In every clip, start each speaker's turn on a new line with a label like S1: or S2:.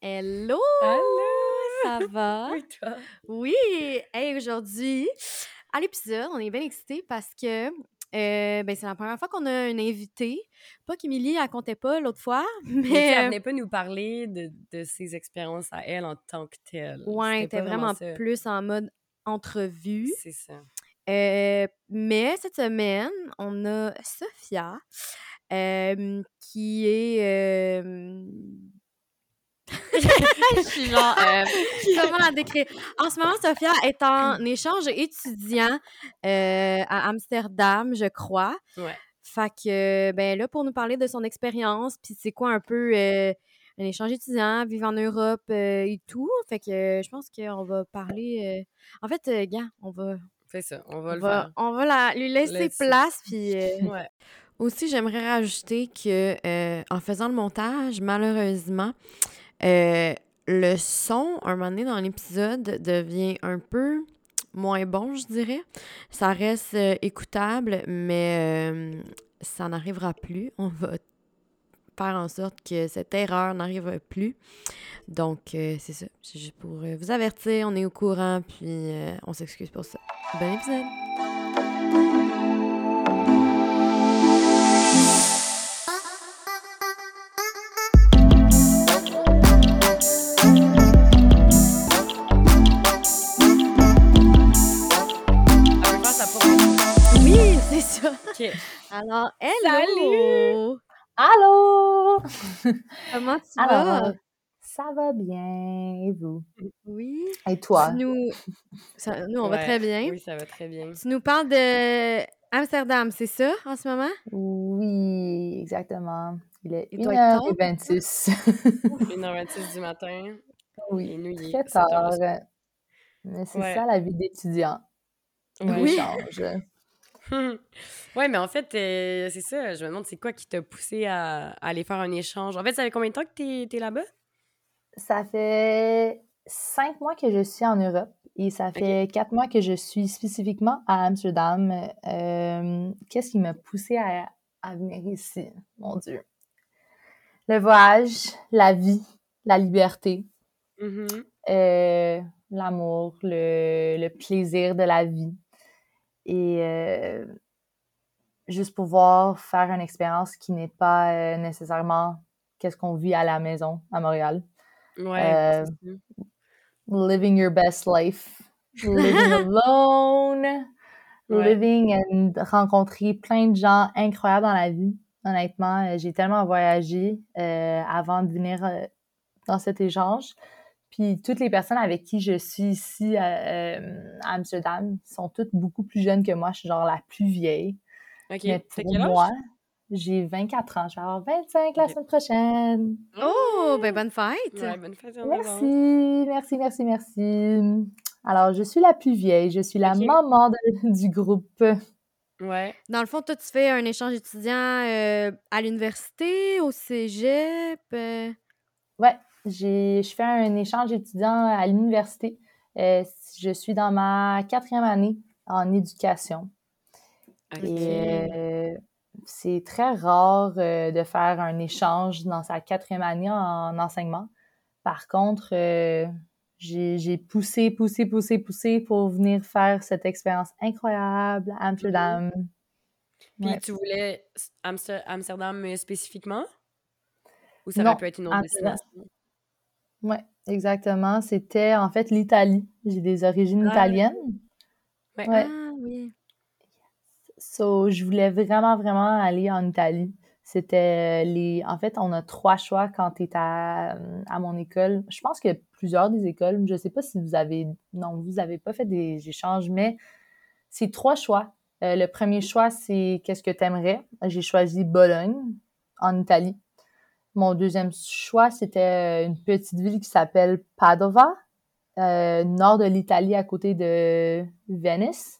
S1: Hello!
S2: Allô!
S1: Ça va?
S2: Oui, toi?
S1: Oui! Hey, aujourd'hui, à l'épisode, on est bien excités parce que euh, ben, c'est la première fois qu'on a une invitée. Pas qu'Émilie, elle comptait pas l'autre fois,
S2: Mais elle venait pas nous parler de, de ses expériences à elle en tant que telle.
S1: ouais, était
S2: vraiment
S1: plus en mode entrevue.
S2: C'est ça.
S1: Euh, mais cette semaine, on a Sophia euh, qui est. Je suis genre. euh, comment la décrire? En ce moment, Sophia est en échange étudiant euh, à Amsterdam, je crois.
S2: Ouais.
S1: Fait que, ben là, pour nous parler de son expérience, puis c'est quoi un peu euh, un échange étudiant, vivre en Europe euh, et tout. Fait que euh, je pense qu'on va parler. euh, En fait, euh, gars, on va,
S2: C'est ça, on va
S1: on
S2: le
S1: va,
S2: faire.
S1: on va la, lui laisser place, puis. euh,
S2: Ouais.
S1: aussi, j'aimerais rajouter que euh, en faisant le montage, malheureusement, euh, le son, un moment donné dans l'épisode, devient un peu moins bon, je dirais. Ça reste euh, écoutable, mais euh, ça n'arrivera plus. On va faire en sorte que cette erreur n'arrive plus. Donc, c'est ça. C'est juste pour vous avertir, on est au courant, puis on s'excuse pour ça. Bon épisode!
S2: Ok.
S1: Alors, hello!
S3: Allô!
S1: Comment tu
S3: Alors,
S1: vas?
S3: ça va bien, et vous?
S1: Oui.
S3: Et toi?
S1: Tu nous... ça- nous, on va très bien.
S2: Oui, ça va très bien.
S1: Tu nous parles de Amsterdam, c'est ça, en ce moment?
S3: Oui, exactement. Il est
S1: Il doit être tard,
S3: 1h26.
S2: 1h26 du matin.
S3: oui,
S2: Et nous, il est
S3: très
S2: 7 heures
S3: tard. Mais c'est
S2: Ouais.
S3: ça la vie d'étudiant.
S2: Ouais.
S1: Oui.
S2: Ouais, mais en fait, euh, c'est ça. Je me demande, c'est quoi qui t'a poussé à, à aller faire un échange? En fait, ça fait combien de temps que t'es es là-bas?
S3: Ça fait cinq mois que je suis en Europe et ça fait quatre mois que je suis spécifiquement à Amsterdam. Euh, Qu'est-ce qui m'a poussé à, à venir ici? Mon Dieu. Le voyage, la vie, la liberté,
S2: Mhm.
S3: euh, l'amour, le, le plaisir de la vie. Et euh, juste pouvoir faire une expérience qui n'est pas euh, nécessairement qu'est-ce qu'on vit à la maison à Montréal.
S2: Ouais,
S3: Euh, living your best life, living alone,
S2: Ouais.
S3: living and rencontrer plein de gens incroyables dans la vie. Honnêtement, j'ai tellement voyagé avant de venir dans cet échange. Puis toutes les personnes avec qui je suis ici à, euh, à Amsterdam sont toutes beaucoup plus jeunes que moi. Je suis genre la plus vieille.
S2: Ok.
S3: Mais
S2: T'as
S3: pour
S2: quel âge?
S3: moi, j'ai 24 ans. Je vais avoir 25 la semaine prochaine.
S1: Oh, ben bonne fête!
S2: Ouais, bonne fête.
S3: Merci, merci, merci, merci. Alors, je suis la plus vieille, je suis la maman de- du groupe.
S2: Ouais.
S1: Dans le fond, toi, tu fais un échange étudiant euh, à l'université, au cégep. euh,
S3: Ouais, j'ai, je fais un échange étudiant à l'université. Euh, je suis dans ma quatrième année en éducation. Et euh, c'est très rare euh, de faire un échange dans sa quatrième année en enseignement. Par contre, j'ai j'ai poussé, poussé, poussé, poussé pour venir faire cette expérience incroyable à Amsterdam.
S2: Puis
S3: Ouais.
S2: tu voulais Amster- Amsterdam spécifiquement? Ou ça
S3: Non,
S2: aurait pu être une autre
S3: Amsterdam.
S2: destination?
S3: Ouais, exactement. C'était en fait l'Italie. J'ai des origines
S2: Ah.
S3: italiennes.
S2: Ouais.
S3: Ouais.
S1: Ah oui.
S3: So, je voulais vraiment, vraiment aller en Italie. C'était les... En fait, on a trois choix quand tu es à, à mon école. Je pense que plusieurs des écoles, je sais pas si vous avez... Non, vous avez pas fait des échanges, mais c'est trois choix. Euh, le premier choix, c'est qu'est-ce que tu aimerais. J'ai choisi Bologne, en Italie. Mon deuxième choix, c'était une petite ville qui s'appelle Padova, euh, nord de l'Italie, à côté de Venise.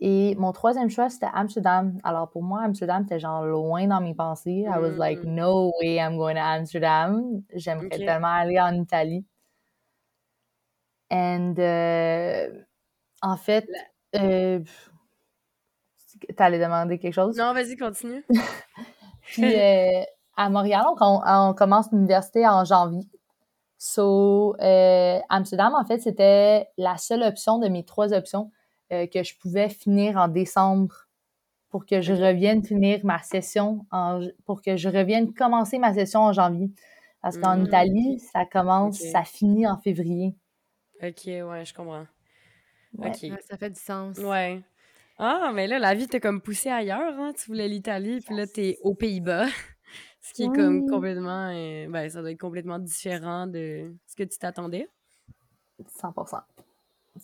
S3: Et mon troisième choix, c'était Amsterdam. Alors pour moi, Amsterdam, c'était genre loin dans mes pensées. I was like,
S2: Mm.
S3: no way I'm going to Amsterdam. J'aimerais tellement aller en Italie. And euh, en fait, euh, t'allais demander quelque chose?
S2: Non, vas-y, continue.
S3: Puis euh, à Montréal, on, on commence l'université en janvier. So, euh, Amsterdam, en fait, c'était la seule option de mes trois options euh, que je pouvais finir en décembre pour que je revienne finir ma session, en, pour que je revienne commencer ma session en janvier. Parce qu'en
S2: Mm.
S3: Italie, ça commence, ça finit en février.
S2: Ok, ouais, je comprends.
S3: Ouais.
S2: Ok.
S1: Ouais, ça fait du sens.
S2: Ouais. Ah, mais là, la vie t'a comme poussé ailleurs, hein? Tu voulais l'Italie, puis là, t'es aux Pays-Bas. Ce qui est comme complètement... euh, ben, ça doit être complètement différent de ce que tu t'attendais.
S3: 100%.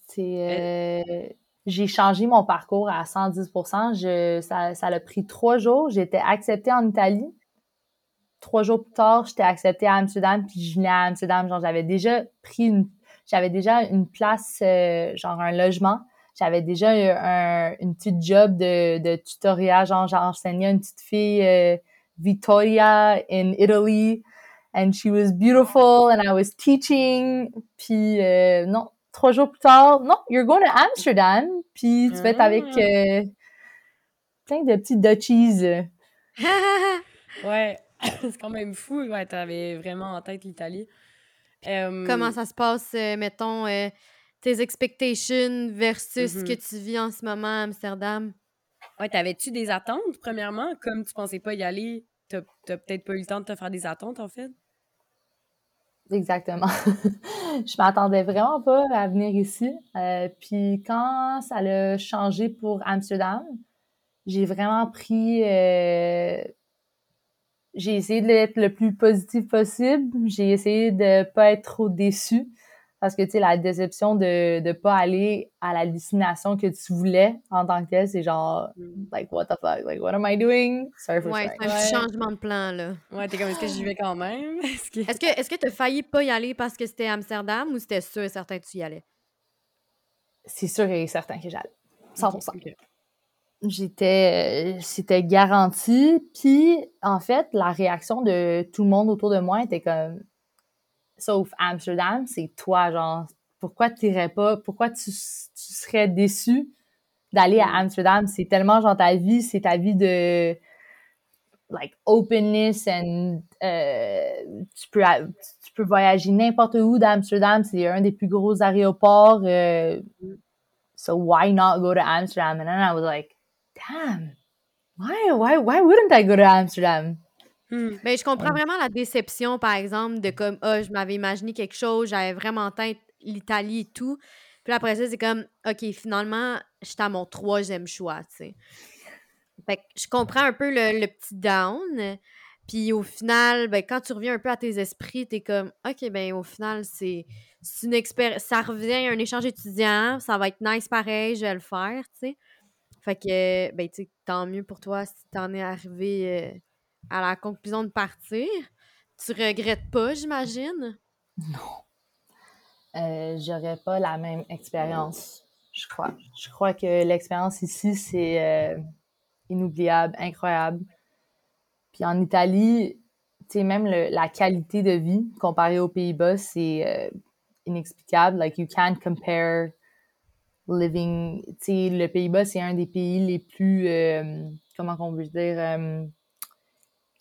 S3: C'est, euh, j'ai changé mon parcours à 110%. Je, ça, ça a pris trois jours. J'étais acceptée en Italie. Trois jours plus tard, j'étais acceptée à Amsterdam, puis je venais à Amsterdam. Genre, j'avais déjà pris une, j'avais déjà une place, euh, genre un logement. J'avais déjà un, une petite job de, de tutoriel. Genre, j'enseignais à une petite fille, euh, Vittoria, in Italy. And she was beautiful, and I was teaching. Puis, euh, non, trois jours plus tard, non, you're going to Amsterdam, puis tu vas être avec
S2: Ah.
S3: euh, plein de petits Dutchies.
S2: Ouais, c'est quand même fou. Ouais, t'avais vraiment en tête l'Italie. Euh,
S1: Comment ça se passe, euh, mettons, euh, tes expectations versus ce que tu vis en ce moment à Amsterdam?
S2: Ouais, t'avais-tu des attentes, premièrement? Comme tu pensais pas y aller, t'as peut-être pas eu le temps de te faire des attentes, en fait?
S3: Exactement. je m'attendais vraiment pas à venir ici. Euh, puis quand ça a changé pour Amsterdam, j'ai vraiment pris... euh, j'ai essayé d'être le plus positif possible. J'ai essayé de pas être trop déçue. Parce que, tu sais, la déception de ne pas aller à la destination que tu voulais en tant que tel, c'est genre, like, what the fuck? Like, what am I doing? Sorry for
S1: Ouais, c'est un
S2: Ouais.
S1: changement de plan, là.
S2: Ouais, t'es comme, est-ce que j'y vais quand même? Est-ce que...
S1: Est-ce que est-ce que t'as failli pas y aller parce que c'était Amsterdam ou c'était sûr et certain que tu y allais?
S3: C'est sûr et certain que j'allais. 100%.
S2: Ok.
S3: J'étais, euh, c'était garanti. Puis, en fait, la réaction de tout le monde autour de moi était comme, sauf Amsterdam, c'est toi, genre, pourquoi pas, tu, tu serais déçu d'aller à
S2: Mm.
S3: Amsterdam? C'est tellement, genre, ta vie, c'est ta vie de, like, openness and, euh, tu peux, tu peux voyager n'importe où d'Amsterdam, c'est un des plus gros aéroports, euh, so why not go to Amsterdam? And then I was like, damn, why, why, why wouldn't I go to Amsterdam?
S2: Hmm.
S1: Ben, je comprends vraiment la déception, par exemple, de comme, ah, je m'avais imaginé quelque chose, j'avais vraiment en tête l'Italie et tout. Puis après ça, c'est comme, OK, finalement, j'étais à mon troisième choix, tu sais. Fait que je comprends un peu le, le petit down. Puis au final, ben, quand tu reviens un peu à tes esprits, t'es comme, OK, ben au final, c'est c'est une expérience. Ça revient à un échange étudiant, ça va être nice pareil, je vais le faire, tu sais. Fait que, ben, tu sais, tant mieux pour toi si t'en es arrivé euh, à la conclusion de partir. Tu regrettes pas, j'imagine?
S3: Euh, j'aurais pas la même expérience, je crois. Je crois que l'expérience ici, c'est euh, inoubliable, incroyable. Puis en Italie, tu sais, même la qualité de vie comparée aux Pays-Bas, c'est euh, inexplicable. Like, you can't compare living... Tu sais, le Pays-Bas, c'est un des pays les plus... euh, comment on veut dire?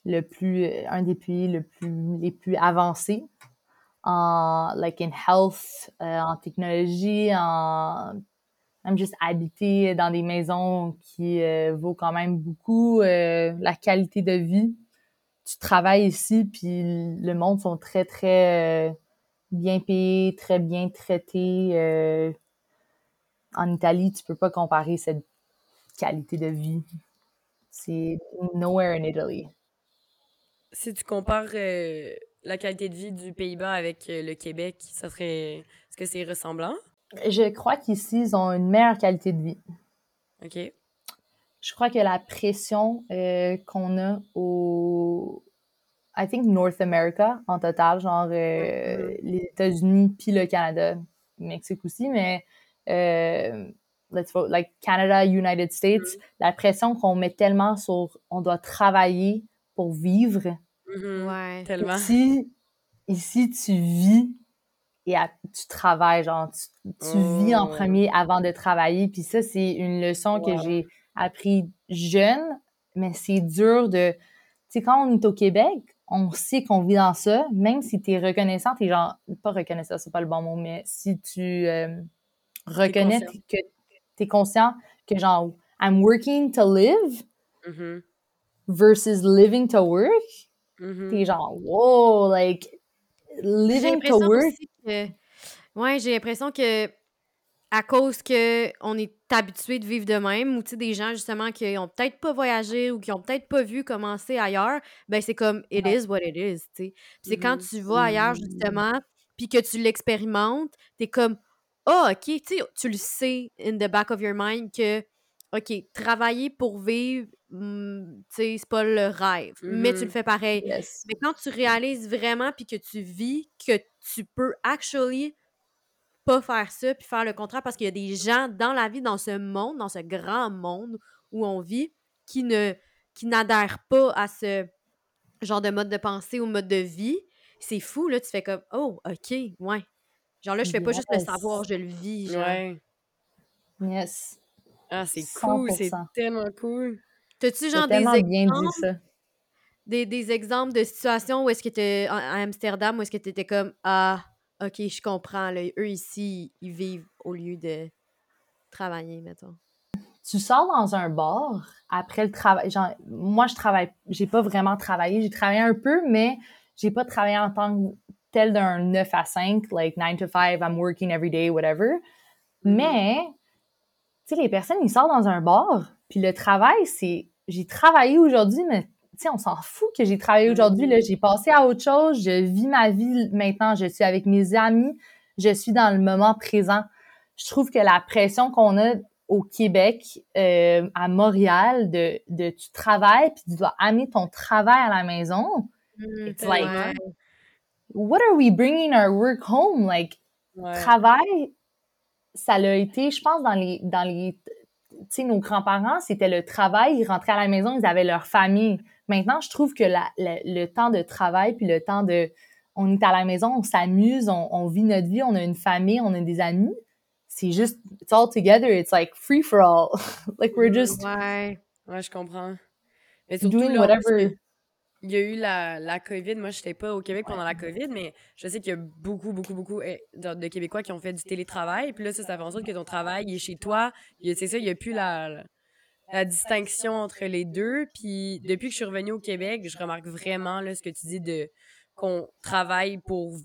S3: Euh, le plus... Un des pays le plus, les plus avancés en like in health, euh, en technologie, en même juste habiter dans des maisons qui euh, vaut quand même beaucoup euh, la qualité de vie. Tu travailles ici, puis le monde sont très très euh, bien payés, très bien traités. euh. en Italie, tu peux pas comparer cette qualité de vie. C'est nowhere in Italy.
S2: Si tu compares euh, la qualité de vie du Pays-Bas avec euh, le Québec, ça serait... Est-ce que c'est ressemblant?
S3: Je crois qu'ici, ils ont une meilleure qualité de vie.
S2: OK.
S3: Je crois que la pression euh, qu'on a au, I think North America en total, genre les États-Unis puis le Canada, Mexique aussi, mais let's vote like Canada, United States, la pression qu'on met tellement sur, on doit travailler pour vivre.
S2: Mhm.
S1: Ouais.
S2: Tellement.
S3: Ici, ici tu vis et à- tu travailles, genre tu, tu vis en
S2: Oh.
S3: premier avant de travailler. Puis ça, c'est une leçon que j'ai appris jeune, mais c'est dur de... Tu sais, quand on est au Québec, on sait qu'on vit dans ça, même si tu es reconnaissant, t'es genre, pas reconnaissant, c'est pas le bon mot, mais si tu euh, reconnais que tu es conscient que genre, I'm working to live
S2: Mhm.
S3: Versus living to work,
S2: Mhm.
S3: t'es genre, wow, like, living to work.
S1: que... Ouais, j'ai l'impression que à cause que on est habitué de vivre de même, ou tu sais, des gens justement qui ont peut-être pas voyagé ou qui ont peut-être pas vu commencer ailleurs, ben c'est comme it is what it is, tu sais. C'est quand
S2: Mhm.
S1: tu vas ailleurs justement, puis que tu l'expérimentes, t'es comme ah ok, tu sais, tu le sais in the back of your mind que ok, travailler pour vivre, tu sais, c'est pas le rêve, mais tu le
S2: Mhm.
S1: fais pareil.
S3: Yes.
S1: Mais quand tu réalises vraiment puis que tu vis que tu peux actually pas faire ça puis faire le contraire parce qu'il y a des gens dans la vie, dans ce monde, dans ce grand monde où on vit, qui ne qui n'adhèrent pas à ce genre de mode de pensée ou mode de vie. C'est fou, là, tu fais comme Oh, ok, ouais. Genre là, je fais pas juste le savoir, je le vis. Genre.
S2: Ouais.
S3: Yes.
S2: Ah, c'est cool, c'est
S3: 100%.
S2: tellement cool.
S1: T'as-tu
S3: T'as
S1: genre des
S3: tellement bien dit
S1: exemples,
S3: ça.
S1: des, des exemples de situations où est-ce que t'es à à Amsterdam où est-ce que t'étais comme Ah, ok, je comprends, là, eux ici, ils vivent au lieu de travailler, mettons.
S3: tu sors dans un bar après le travail. Genre, moi, je travaille, j'ai pas vraiment travaillé. J'ai travaillé un peu, mais j'ai pas travaillé en tant que tel d'un 9 à 5, like 9 to 5, I'm working every day, whatever. Mais, tu sais, les personnes, ils sortent dans un bar, puis le travail, c'est, j'ai travaillé aujourd'hui, mais tu sais, on s'en fout que j'ai travaillé aujourd'hui, là. J'ai passé à autre chose, je vis ma vie maintenant, je suis avec mes amis, je suis dans le moment présent. Je trouve que la pression qu'on a au Québec, euh, à Montréal, de, de tu travailles puis tu dois amener ton travail à la maison. It's like,
S1: Ouais.
S3: what are we bringing our work home? Like,
S2: Ouais.
S3: travail, ça l'a été, je pense, dans les, dans les, tu sais, nos grands-parents, c'était le travail, ils rentraient à la maison, ils avaient leur famille. Maintenant, je trouve que la, la- le temps de travail puis le temps de, on est à la maison, on s'amuse, on, on vit notre vie, on a une famille, on a des amis. C'est juste, it's all together. It's like free for all. like we're just
S1: Ouais.
S2: Ouais, je comprends. Mais surtout,
S3: doing
S2: là,
S3: whatever.
S2: Il y a eu la, la COVID. Moi, je n'étais pas au Québec pendant la COVID, mais je sais qu'il y a beaucoup, beaucoup, beaucoup eh, de, Québécois qui ont fait du télétravail. Puis là, ça, ça fait en sorte que ton travail il est chez toi. C'est ça, il n'y a plus la, distinction entre les deux. Puis depuis que je suis revenue au Québec, je remarque vraiment là, ce que tu dis de qu'on travaille pour,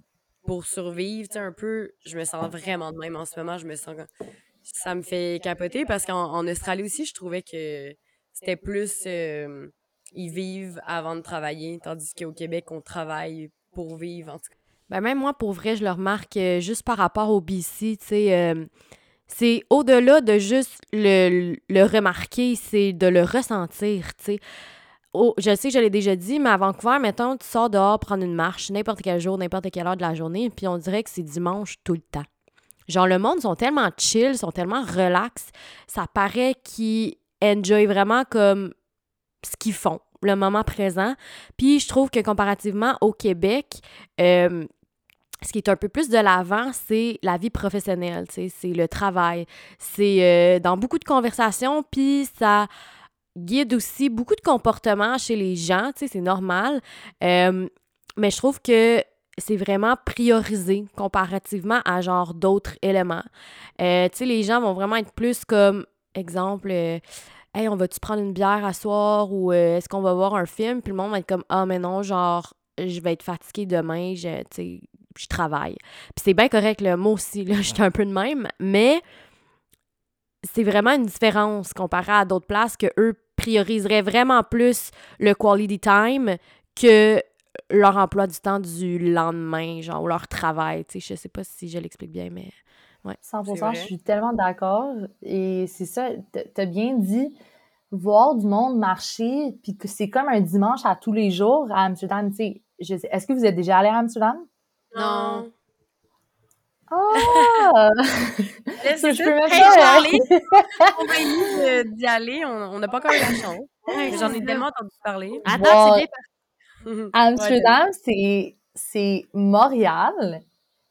S2: pour survivre. Tu sais, un peu, je me sens vraiment de même en ce moment. Je me sens... Ça me fait capoter parce qu'en en Australie aussi, je trouvais que c'était plus... euh, ils vivent avant de travailler, tandis qu'au Québec, on travaille pour vivre. En tout cas.
S1: Ben même moi, pour vrai, je le remarque euh, juste par rapport au BC, tu sais, euh, c'est au-delà de juste le, le remarquer, c'est de le ressentir, tu sais. Je sais que je l'ai déjà dit, mais à Vancouver, mettons, tu sors dehors prendre une marche n'importe quel jour, n'importe quelle heure de la journée, puis on dirait que c'est dimanche tout le temps. Genre, le monde sont tellement chill, sont tellement relax, ça paraît qu'ils enjoy vraiment comme ce qu'ils font, le moment présent. Puis je trouve que comparativement au Québec, euh, ce qui est un peu plus de l'avant, c'est la vie professionnelle, c'est le travail. C'est euh, dans beaucoup de conversations, puis ça guide aussi beaucoup de comportements chez les gens, c'est normal. Euh, mais je trouve que c'est vraiment priorisé comparativement à genre d'autres éléments. Tu sais, les gens vont vraiment être plus comme, exemple, Hey, on va-tu prendre une bière à soir ou euh, est-ce qu'on va voir un film? Puis le monde va être comme Ah, mais non, genre, je vais être fatiguée demain, je, je travaille. Puis c'est bien correct, le mot aussi, là, j'étais un peu de même, mais c'est vraiment une différence comparée à d'autres places que eux prioriseraient vraiment plus le quality time que leur emploi du temps du lendemain, genre, ou leur travail. Tu sais, je sais pas si je l'explique bien, mais.
S3: 100%,
S2: vrai.
S3: je suis tellement d'accord. Et c'est ça, t'as bien dit, voir du monde marcher, puis que c'est comme un dimanche à tous les jours à Amsterdam. Tu sais, je sais- est-ce que vous êtes déjà allé à Amsterdam?
S1: Non.
S3: Ah! Je peux même
S2: Hey, de- d'y aller. On n'a pas encore eu la chance. J'en ai tellement entendu parler.
S1: Attends, c'est bien
S3: Amsterdam, c'est, c'est Montréal,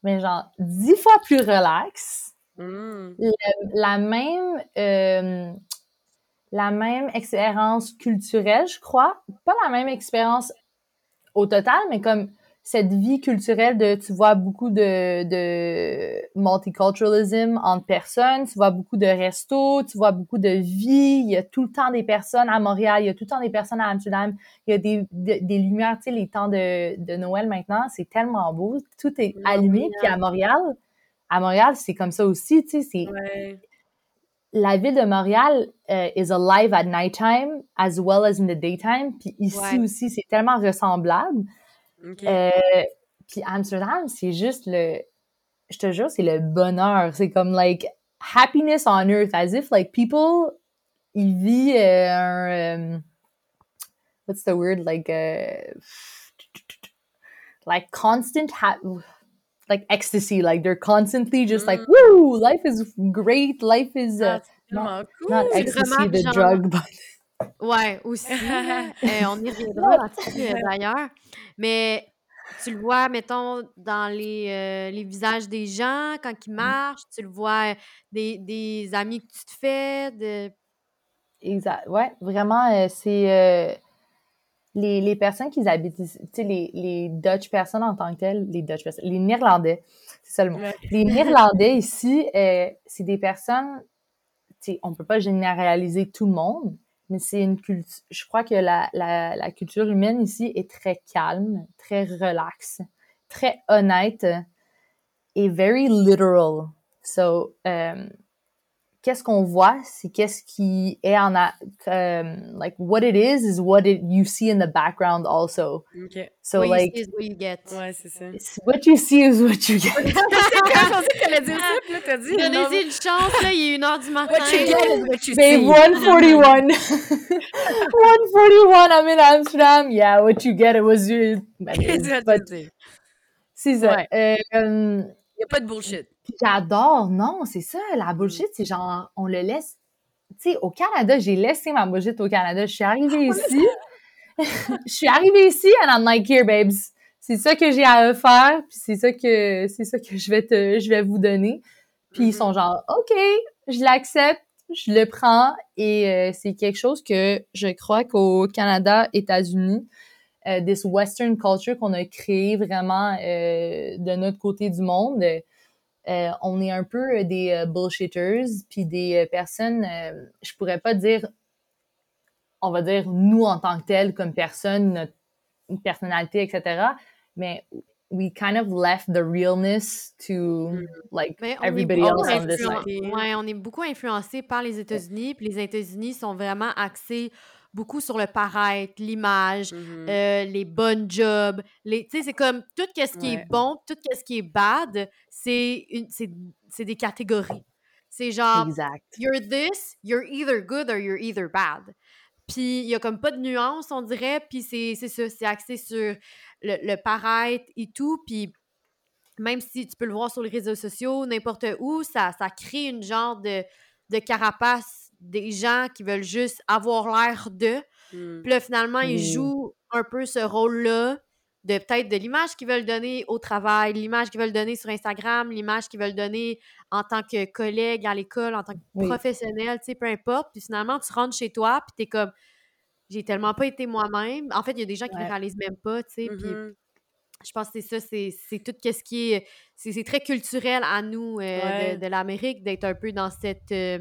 S3: mais genre dix fois plus relax.
S2: Mm.
S3: La même, euh, la même expérience culturelle, je crois. Pas la même expérience au total, mais comme cette vie culturelle de, tu vois beaucoup de, de multiculturalism entre personnes, tu vois beaucoup de restos, tu vois beaucoup de vie, il y a tout le temps des personnes à Montréal, il y a tout le temps des personnes à Amsterdam, il y a des, des, lumières, tu sais, les temps de, de Noël maintenant, c'est tellement beau, tout est allumé, puis à Montréal, à Montréal, c'est comme ça aussi, tu sais, c'est... La ville de Montréal euh, is alive at nighttime as well as in the daytime, puis ici aussi, c'est tellement ressemblable. Euh, puis Amsterdam, c'est juste le. Je te jure, c'est le bonheur. C'est comme, like, happiness on earth, as if, like, people, ils vivent euh, un. Um, what's the word? Like, uh, like, constant. Ha like ecstasy, like they're constantly just like, mm. woo, life is great, life is uh, not, cool. not ecstasy, the drug, but
S1: Ouais, aussi. euh, on y reviendra là-dessus euh, d'ailleurs. Mais tu le vois, mettons, dans les, euh, les visages des gens quand ils mmh. marchent, tu le vois des, des amis que tu te fais. De...
S3: Exact. Ouais, vraiment, c'est les, les personnes qui habitent tu sais, les, les Dutch personnes en tant que telles, les Dutch personnes, les Néerlandais, c'est ça le mot. Les Néerlandais ici, c'est des personnes, tu sais, on peut pas généraliser tout le monde, mais c'est une culture. Je crois que la, la, la, culture humaine ici est très calme, très relaxe, très honnête et very literal. So, um, qu'est-ce qu'on voit, c'est qu'est-ce qui est en a, um, like what it is is what it, you see in the background also.
S2: Okay.
S3: So
S1: what
S3: like
S1: you see is what you get.
S2: Ouais, c'est ça.
S3: What you see is what you get.
S2: je pensais que t'allais dire ça, puis là t'as dit.
S1: Donnez-y une chance, là, il est 1h du matin.
S2: What you get is what you
S3: Babe,
S2: see.
S3: 141. 141, I'm in Amsterdam. Yeah, what you get, it was you. C'est ça.
S2: Ouais.
S3: Euh, um,
S2: y a pas de bullshit.
S3: J'adore, non, c'est ça, la bullshit, c'est genre, on le laisse. Tu sais, au Canada, j'ai laissé ma bullshit au Canada. Je suis arrivée ici. je suis arrivée ici and I'm like, here, babes. C'est ça que j'ai à faire, puis c'est ça que c'est ça que je vais te je vais vous donner. Puis ils sont mm-hmm. genre OK, je l'accepte, je le prends et euh, c'est quelque chose que je crois qu'au Canada, États-Unis, euh, this western culture qu'on a créé vraiment euh, de notre côté du monde, euh, on est un peu euh, des euh, bullshitters, puis des personnes, je pourrais pas dire, on va dire nous en tant que tels, comme personne, notre personnalité, etc. Mais we kind of left the realness to mm. like everybody else on this
S1: side. Ouais, on est beaucoup influencé par les États-Unis, puis les États-Unis sont vraiment axés beaucoup sur le paraître, l'image,
S2: mm-hmm.
S1: euh, les bonnes jobs. Les, tu sais, c'est comme tout ce qui est bon, tout ce qui est bad, c'est des catégories. C'est genre,
S3: exact.
S1: you're this, you're either good or you're either bad. Puis il y a comme pas de nuance, on dirait, puis c'est ça, c'est axé sur le, le paraître et tout, puis même si tu peux le voir sur les réseaux sociaux, n'importe où, ça, ça crée une genre de, de carapace des gens qui veulent juste avoir l'air d'eux.
S2: Mmh.
S1: Puis là, finalement, ils
S3: Mmh.
S1: jouent un peu ce rôle-là de peut-être de l'image qu'ils veulent donner au travail, l'image qu'ils veulent donner sur Instagram, l'image qu'ils veulent donner en tant que collègue à l'école, en tant que
S3: Oui.
S1: professionnel, tu sais, peu importe. Puis finalement, tu rentres chez toi, puis t'es comme, j'ai tellement pas été moi-même. En fait, il y a des gens qui ne
S3: Ouais.
S1: réalisent même pas, tu sais. Puis
S2: Mhm.
S1: je pense que c'est ça, c'est tout ce qui est. C'est c'est très culturel à nous euh,
S2: Ouais.
S1: de, de l'Amérique d'être un peu dans cette. euh,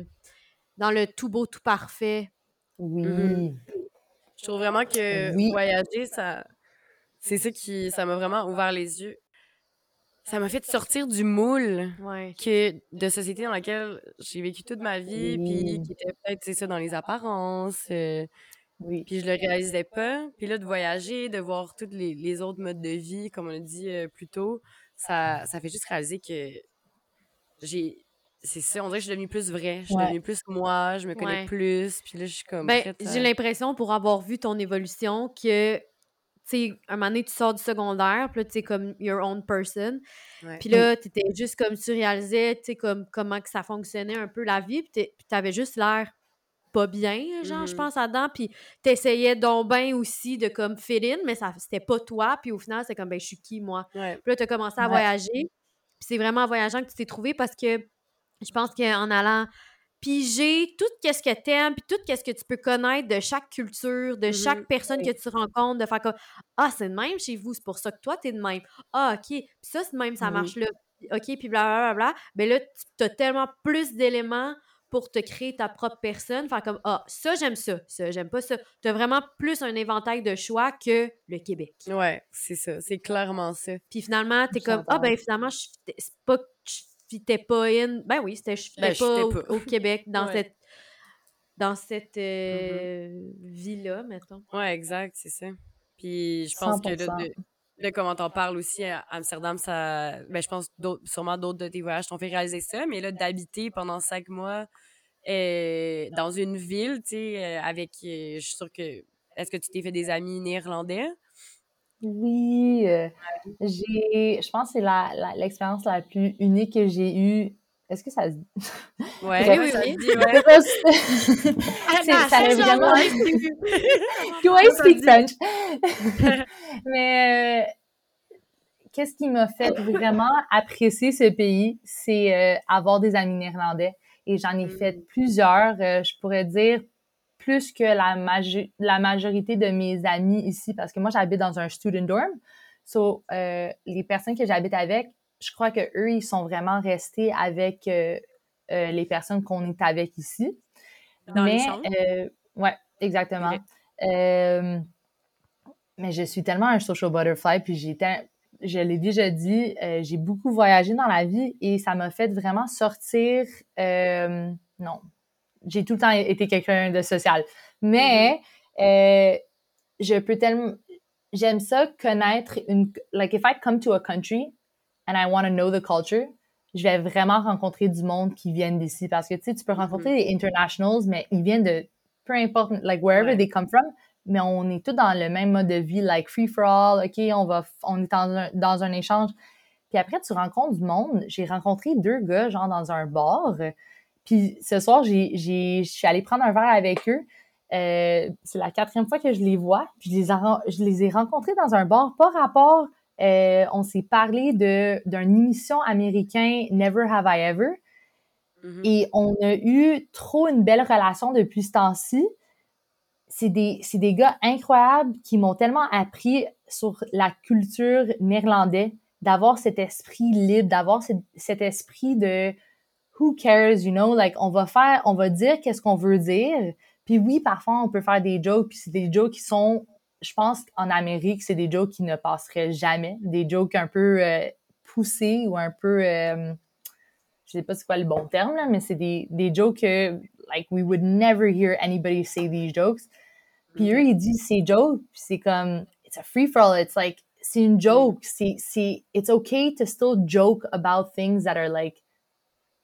S1: dans le tout beau, tout parfait.
S3: Oui.
S2: Mhm. Je trouve vraiment que
S3: Oui.
S2: voyager, ça, c'est ça qui, ça m'a vraiment ouvert les yeux. Ça m'a fait sortir du moule
S1: Ouais.
S2: que, de société dans laquelle j'ai vécu toute ma vie, puis qui était peut-être, c'est ça, dans les apparences, euh,
S3: Oui.
S2: puis je le réalisais pas. Puis là, de voyager, de voir tous les, les autres modes de vie, comme on a dit euh, plus tôt, ça, ça fait juste réaliser que j'ai... C'est ça, on dirait que je suis devenue plus vraie. Je suis
S3: Ouais.
S2: devenue plus moi, je me connais
S1: Ouais.
S2: plus, puis là, je suis comme
S1: Ben,
S2: à-
S1: j'ai l'impression, pour avoir vu ton évolution, que, tu sais, un moment donné, tu sors du secondaire, puis là, tu es comme your own person. Puis là, tu étais juste comme, tu réalisais, tu sais, comme, comment que ça fonctionnait un peu la vie, puis tu avais juste l'air pas bien, genre, je
S2: Mhm.
S1: pense, là-dedans. Puis t'essayais donc bien aussi de, comme, fit in, mais ça c'était pas toi. Puis au final, c'est comme, ben, je suis qui, moi? Puis là, tu as commencé à
S3: Ouais.
S1: voyager. Puis c'est vraiment en voyageant que tu t'es trouvé parce que je pense qu'en allant piger tout ce que t'aimes, puis tout ce que tu peux connaître de chaque culture, de
S2: Mm-hmm.
S1: chaque personne que tu rencontres, de faire comme Ah, c'est de même chez vous, c'est pour ça que toi, t'es de même. Ah, OK, puis ça, c'est de même, ça
S2: Oui.
S1: marche là. OK, puis blablabla. Ben là, tu as tellement plus d'éléments pour te créer ta propre personne. Faire comme Ah, ça, j'aime ça, ça, j'aime pas ça. Tu as vraiment plus un éventail de choix que le Québec.
S2: Ouais, c'est ça. C'est clairement ça.
S1: Puis finalement, t'es comme Ah, ben finalement, c'est pas fitais pas in. Ben oui, c'était je fitais
S2: Ben, je
S1: pas, au,
S2: pas.
S1: au Québec dans
S2: Ouais.
S1: cette dans cette euh, vie-là, mettons.
S2: Ouais, exact, c'est ça. Puis je pense que là,
S3: 100%.
S2: de, de comment t'en parles aussi à Amsterdam, ça. Ben, je pense d'autres, sûrement d'autres de tes voyages t'ont fait réaliser ça, mais là, d'habiter pendant cinq mois euh, dans une ville, tu sais, euh, avec. euh, je suis sûre que. Est-ce que tu t'es fait des amis néerlandais?
S3: Oui, euh, j'ai, je pense que c'est la, la- l'expérience la plus unique que j'ai eue. Est-ce que ça se dit?
S2: Ouais,
S3: Oui,
S2: oui,
S1: oui.
S2: oui. ouais.
S3: C'est- ça a vraiment... Do I speak French? Mais euh, qu'est-ce qui m'a fait vraiment apprécier ce pays, c'est euh, avoir des amis néerlandais. Et j'en ai fait plusieurs, euh, je pourrais dire plus que la, majo- la majorité de mes amis ici, parce que moi, j'habite dans un student dorm. So, euh, les personnes que j'habite avec, je crois que eux, ils sont vraiment restés avec euh, euh, les personnes qu'on est avec ici.
S2: Dans les
S3: mais, euh, ouais, exactement. Mais je suis tellement un social butterfly, puis j'ai tel- je l'ai déjà dit, j'ai beaucoup voyagé dans la vie et ça m'a fait vraiment sortir. non, j'ai tout le temps été quelqu'un de social, mais euh, je peux tellement, j'aime ça connaître une, like if I come to a country and I want to know the culture, je vais vraiment rencontrer du monde qui viennent d'ici parce que tu sais, tu peux rencontrer des internationals, mais ils viennent de peu importe, like wherever
S2: Ouais.
S3: they come from, mais on est tous dans le même mode de vie, like free for all, ok, on va, on est dans un, dans un échange. Puis après, tu rencontres du monde. J'ai rencontré deux gars, genre, dans un bar. Puis ce soir, j'ai, j'ai, je suis allée prendre un verre avec eux. Euh, c'est la quatrième fois que je les vois. Puis je les, ai, je les ai rencontrés dans un bar, pas rapport. Euh, on s'est parlé de, d'une émission américaine Never Have I Ever.
S2: Mhm.
S3: Et on a eu trop une belle relation depuis ce temps-ci. C'est des, c'est des gars incroyables qui m'ont tellement appris sur la culture néerlandaise, d'avoir cet esprit libre, d'avoir cet, cet esprit de who cares, you know, like on va faire, on va dire qu'est-ce qu'on veut dire. Puis oui, parfois on peut faire des jokes, puis c'est des jokes qui sont, je pense qu'en Amérique, c'est des jokes qui ne passeraient jamais, des jokes un peu euh, poussés ou un peu euh, je sais pas c'est quoi le bon terme, là, mais c'est des, des jokes que, like, we would never hear anybody say these jokes. Puis eux, ils disent ces jokes, puis c'est comme, it's a free-for-all, it's like, c'est une joke, c'est, c'est, it's okay to still joke about things that are like,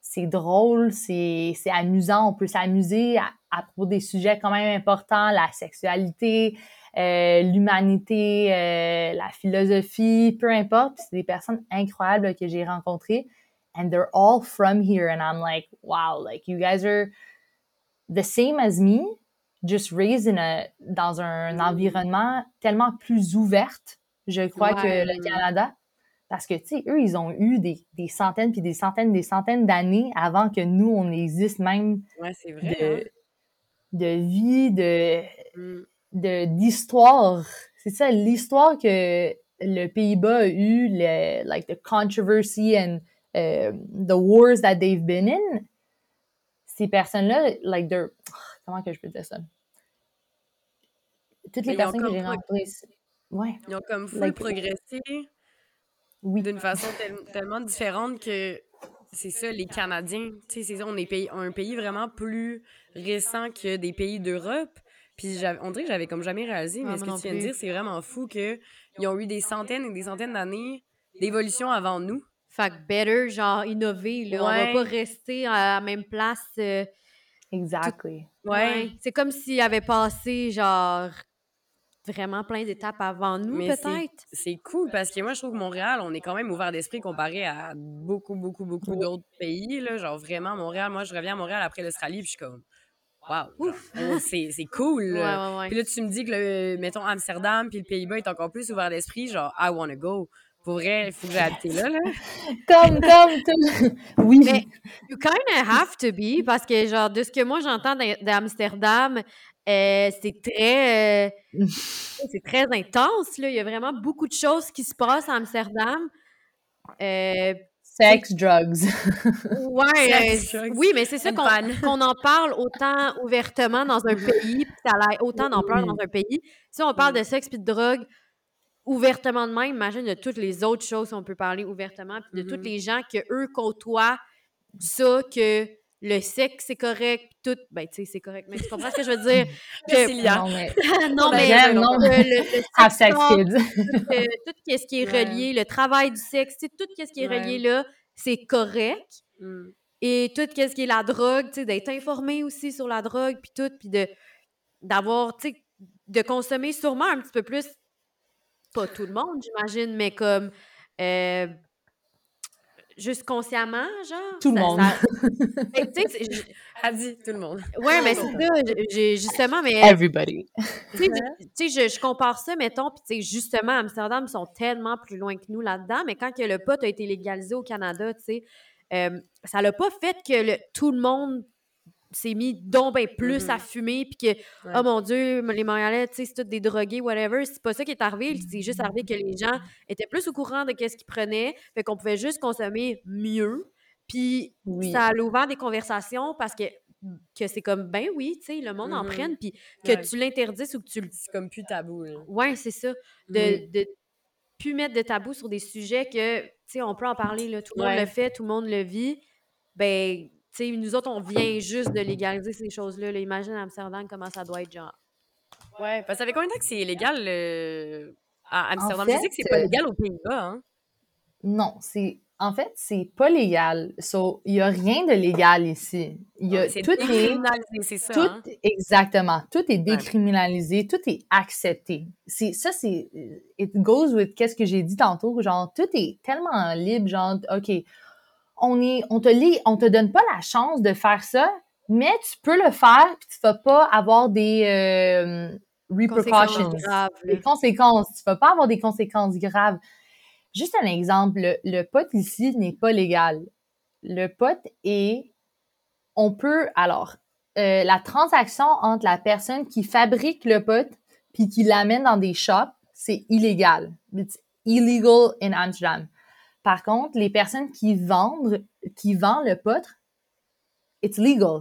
S3: c'est drôle, c'est, amusant, on peut s'amuser à, à propos des sujets quand même importants, la sexualité, euh, l'humanité, euh, la philosophie, peu importe. C'est des personnes incroyables que j'ai rencontrées and they're all from here and I'm like wow like you guys are the same as me just raised in a dans un environnement tellement plus ouverte je crois que le Canada parce que tu sais eux ils ont eu des, des centaines puis des centaines des centaines d'années avant que nous on existe même
S2: Ouais, c'est vrai. hein.
S3: de de vie de
S2: Mm.
S3: de d'histoire. C'est ça, l'histoire que le Pays-Bas a eu, le, like the controversy and uh, the wars that they've been in. Ces personnes-là, like they're, comment que je peux dire ça? Toutes les
S2: Mais
S3: personnes que j'ai rencontrées, ouais,
S2: Ils ont comme full
S3: Like-
S2: progressé
S3: oui,
S2: d'une façon tel- tellement différente que c'est ça, les Canadiens. Tu sais, c'est ça, on est pays, un pays vraiment plus récent que des pays d'Europe. Puis j'avais- on dirait que j'avais comme jamais réalisé, mais
S1: Ah,
S2: ce que tu viens de dire, c'est vraiment fou qu'ils ont eu des centaines et des centaines d'années d'évolution avant nous.
S1: Fait que better, genre, innover, là. On va pas rester à la même place. euh,
S3: exactly.
S2: Ouais.
S1: C'est comme s'il avait passé, genre, vraiment plein d'étapes avant nous, peut-être?
S2: C'est cool parce que moi, je trouve que Montréal, on est quand même ouvert d'esprit comparé à beaucoup, beaucoup, beaucoup d'autres pays. Là. Genre vraiment, Montréal, moi, je reviens à Montréal après l'Australie, puis je suis comme, oh, c'est c'est cool.
S1: Ouais,
S2: là.
S1: ouais, ouais.
S2: Puis là, tu me dis que, le, mettons, Amsterdam puis le Pays-Bas est encore plus ouvert d'esprit, genre, I wanna go. Pour vrai, il faut que j'habite là, là.
S3: Comme, comme, tout. Oui.
S1: Mais you kind of have to be, parce que, genre, de ce que moi j'entends d'A- d'Amsterdam, euh, c'est très, euh, c'est très intense, là. Il y a vraiment beaucoup de choses qui se passent à Amsterdam. Euh,
S3: Sex, drugs.
S1: ouais,
S2: Sex, drugs,
S1: oui, mais c'est ça qu'on en parle autant ouvertement dans un pays, puis ça a autant d'ampleur dans un pays. Si on parle
S2: Mm.
S1: de sexe puis de drogue ouvertement de même, imagine de toutes les autres choses qu'on peut parler ouvertement, puis de tous
S2: Mhm.
S1: les gens que eux côtoient ça, que le sexe c'est correct, tout, ben tu sais, c'est correct, mais tu comprends ce que je veux dire?
S3: Non, mais
S1: non, mais
S3: non.
S1: le, le- le
S3: have
S1: sex
S3: sex
S1: talk,
S3: kids.
S1: tout, euh, tout ce qui est
S2: Ouais.
S1: relié, le travail du sexe, tu sais, tout ce qui est
S2: Ouais.
S1: relié là, c'est correct.
S2: Mm.
S1: Et tout ce qui est la drogue, tu sais, d'être informé aussi sur la drogue, puis tout, puis de d'avoir, tu sais, de consommer sûrement un petit peu plus, pas tout le monde, j'imagine, mais comme euh, juste consciemment, genre?
S3: Tout le monde.
S1: ça- Fait
S2: Elle dit tout le monde.
S1: ouais, mais c'est ça, j'ai- justement, mais
S3: Everybody.
S1: tu sais, je- tu sais, je, je compare ça, mettons, puis tu sais, justement, Amsterdam, ils sont tellement plus loin que nous là-dedans, mais quand que le pot a été légalisé au Canada, tu sais, euh, ça l'a pas fait que le- tout le monde s'est mis donc ben plus à fumer, puis que, oh mon Dieu, les Montréalais, tu sais, c'est tous des drogués, whatever. C'est pas ça qui est arrivé. C'est juste arrivé que les gens étaient plus au courant de qu'est-ce qu'ils prenaient, fait qu'on pouvait juste consommer mieux. Puis
S3: Oui.
S1: ça a ouvert des conversations parce que, que c'est comme, ben oui, tu sais, le monde en
S2: Mhm.
S1: prenne, puis que
S2: Ouais.
S1: tu l'interdisses ou que tu le
S2: C'est comme plus tabou, là.
S1: Ouais, c'est ça. De, de plus mettre de tabou sur des sujets que, tu sais, on peut en parler, là. Tout le monde le fait, tout le monde le vit. Ben, tu sais, nous autres, on vient juste de légaliser ces choses-là. là. Imagine à Amsterdam comment ça doit être, genre.
S2: Ouais, parce que ça fait combien de temps que c'est illégal euh, à Amsterdam?
S3: fait,
S2: je sais que c'est pas
S3: euh,
S2: légal aux Pays-Bas, hein?
S3: Non, c'est. En fait, c'est pas légal. So, il y a rien de légal ici. Il y a,
S2: C'est
S3: tout est.
S2: décriminalisé, c'est ça,
S3: Tout,
S2: hein?
S3: exactement. Tout est décriminalisé, tout est accepté. C'est, ça, c'est, it goes with qu'est-ce que j'ai dit tantôt. Genre, tout est tellement libre. Genre, OK, on est, on te lit, on te donne pas la chance de faire ça, mais tu peux le faire puis tu vas pas avoir des, euh, repercussions.
S1: Graves.
S3: Des conséquences. Tu vas pas avoir des conséquences graves. Juste un exemple, le, le pot ici n'est pas légal. Le pot est, on peut, alors, euh, la transaction entre la personne qui fabrique le pot puis qui l'amène dans des shops, c'est illégal. It's illegal in Amsterdam. Par contre, les personnes qui vendent, qui vendent le pot, it's legal.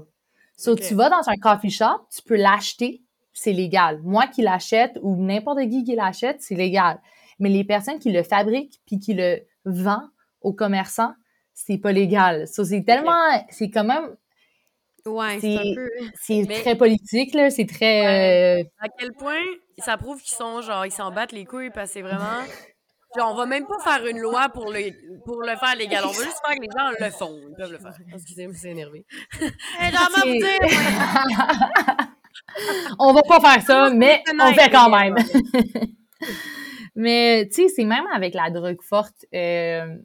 S3: So, tu vas dans un coffee shop, tu peux l'acheter, c'est légal. Moi qui l'achète ou n'importe qui qui l'achète, c'est légal. Mais les personnes qui le fabriquent puis qui le vendent aux commerçants, c'est pas légal. So, c'est tellement, c'est quand même,
S1: Ouais, c'est un peu.
S3: c'est
S2: Mais-
S3: très politique, là, c'est très, euh,
S2: À quel point ça prouve qu'ils sont, genre, ils s'en battent les couilles parce que c'est vraiment... Genre, on va même pas faire une loi pour le, pour le faire légal. On va juste faire que les gens le font. Ils peuvent le faire. Excusez-moi, c'est énervé.
S1: Hey, genre, moi, vous
S3: C'est-
S1: dire,
S3: on va pas faire ça, mais on fait quand même. mais, tu sais, c'est même avec la drogue forte, euh,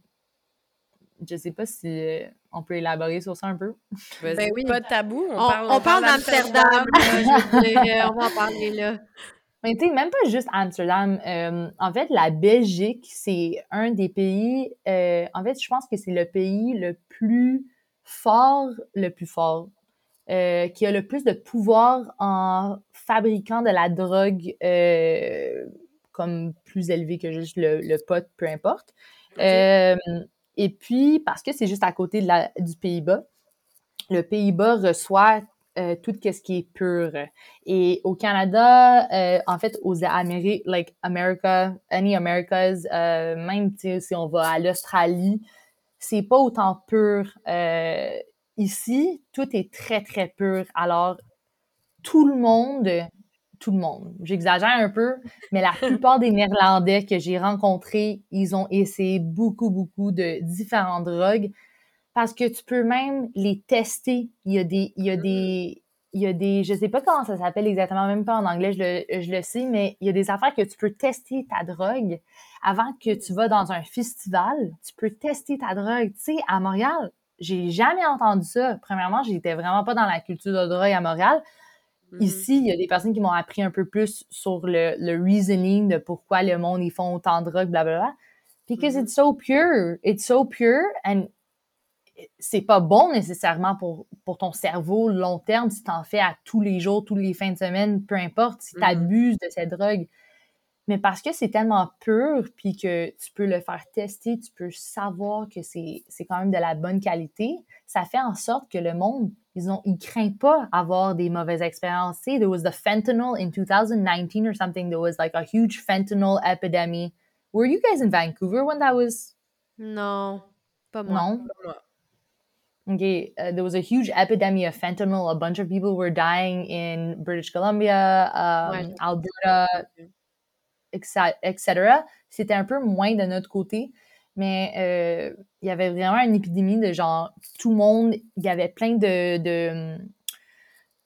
S3: je sais pas si euh, on peut élaborer sur ça un peu.
S2: Ben
S1: oui.
S2: Pas de tabou. On,
S1: on,
S2: parle,
S1: on parle d'Amsterdam, je euh, on va en parler, là.
S3: Mais tu sais, même pas juste Amsterdam. euh, en fait, la Belgique, c'est un des pays. euh, en fait, je pense que c'est le pays le plus fort, le plus fort, euh, qui a le plus de pouvoir en fabriquant de la drogue comme plus élevé que juste le, le pot, peu importe. Et puis, parce que c'est juste à côté de la, du Pays-Bas, le Pays-Bas reçoit euh, tout ce qui est pur. Et au Canada, euh, en fait, aux Amériques, like America, any Americas, euh, même si on va à l'Australie, c'est pas autant pur. Ici, tout est très, très pur. Alors, tout le monde, tout le monde, j'exagère un peu, mais la plupart des Néerlandais que j'ai rencontrés, ils ont essayé beaucoup, beaucoup de différentes drogues parce que tu peux même les tester. Il y a des, il y a des, il y a des, je sais pas comment ça s'appelle exactement, même pas en anglais, je le, je le sais, mais il y a des affaires que tu peux tester ta drogue avant que tu vas dans un festival. Tu peux tester ta drogue. Tu sais, à Montréal, j'ai jamais entendu ça. Premièrement, j'étais vraiment pas dans la culture de drogue à Montréal.
S2: Mhm.
S3: Ici, il y a des personnes qui m'ont appris un peu plus sur le, le reasoning de pourquoi le monde ils font autant de drogue, blablabla. Because
S1: Mhm.
S3: it's so pure. It's so pure and c'est pas bon nécessairement pour, pour ton cerveau long terme si t'en fais à tous les jours, tous les fins de semaine, peu importe, si
S1: Mhm.
S3: t'abuses de cette drogue. Mais parce que c'est tellement pur, puis que tu peux le faire tester, tu peux savoir que c'est quand même de la bonne qualité, ça fait en sorte que le monde, ils ont ils craignent pas avoir des mauvaises expériences. There was the fentanyl in 2019 or something, there was like a huge fentanyl epidemic. Were you guys in Vancouver when that was?
S1: Non, pas moi.
S3: non?
S2: moi.
S3: Okay, uh, there was a huge epidemic of fentanyl. A bunch of people were dying in British Columbia, um. Alberta, etc. C'était un peu moins de notre côté, mais euh, il y avait vraiment une épidémie de genre tout le monde. Il y avait plein de, de um,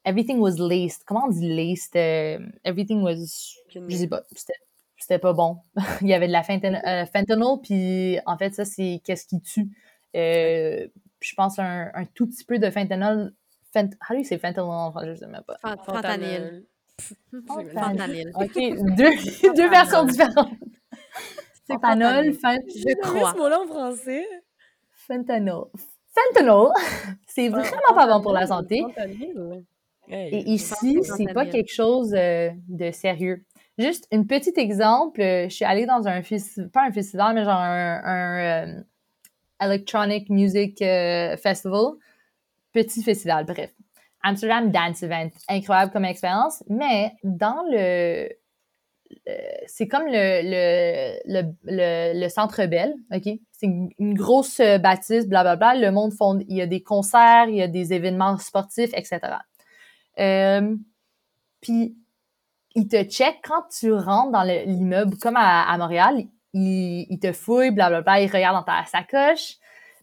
S3: everything was laced. Comment on dit laced? Euh, everything was, je sais pas. C'était c'était pas bon. il y avait de la fentanyl, euh, fentanyl puis en fait ça c'est qu'est-ce qui tue. Euh, je pense un, un tout petit peu de fentanyl. Fent how do you say fentanyl en français? Je sais même pas.
S1: Fentanyl.
S3: Fentanyl.
S1: Fentanyl.
S3: OK, deux, deux versions différentes. Fentanyl, fen-
S1: Je crois.
S2: ce mot-là en français.
S3: fentanyl. Fentanyl, c'est vraiment pas bon pour la santé.
S2: Fentanyl. Hey.
S3: Et ici, c'est pas
S1: fentanyl.
S3: quelque chose euh, de sérieux. Juste un petit exemple, euh, je suis allée dans un festival, pas un festival, mais genre un, un, euh, electronic music euh, festival. Petit festival, bref. Amsterdam Dance Event. Incroyable comme expérience, mais dans le. c'est comme le, le, le, Centre Bell, OK? C'est une, grosse bâtisse, blablabla. Le monde fond, il y a des concerts, il y a des événements sportifs, etc. Euh, puis, il te check quand tu rentres dans le- l'immeuble, comme à Montréal, il, il te fouille, blablabla, il regarde dans ta sacoche.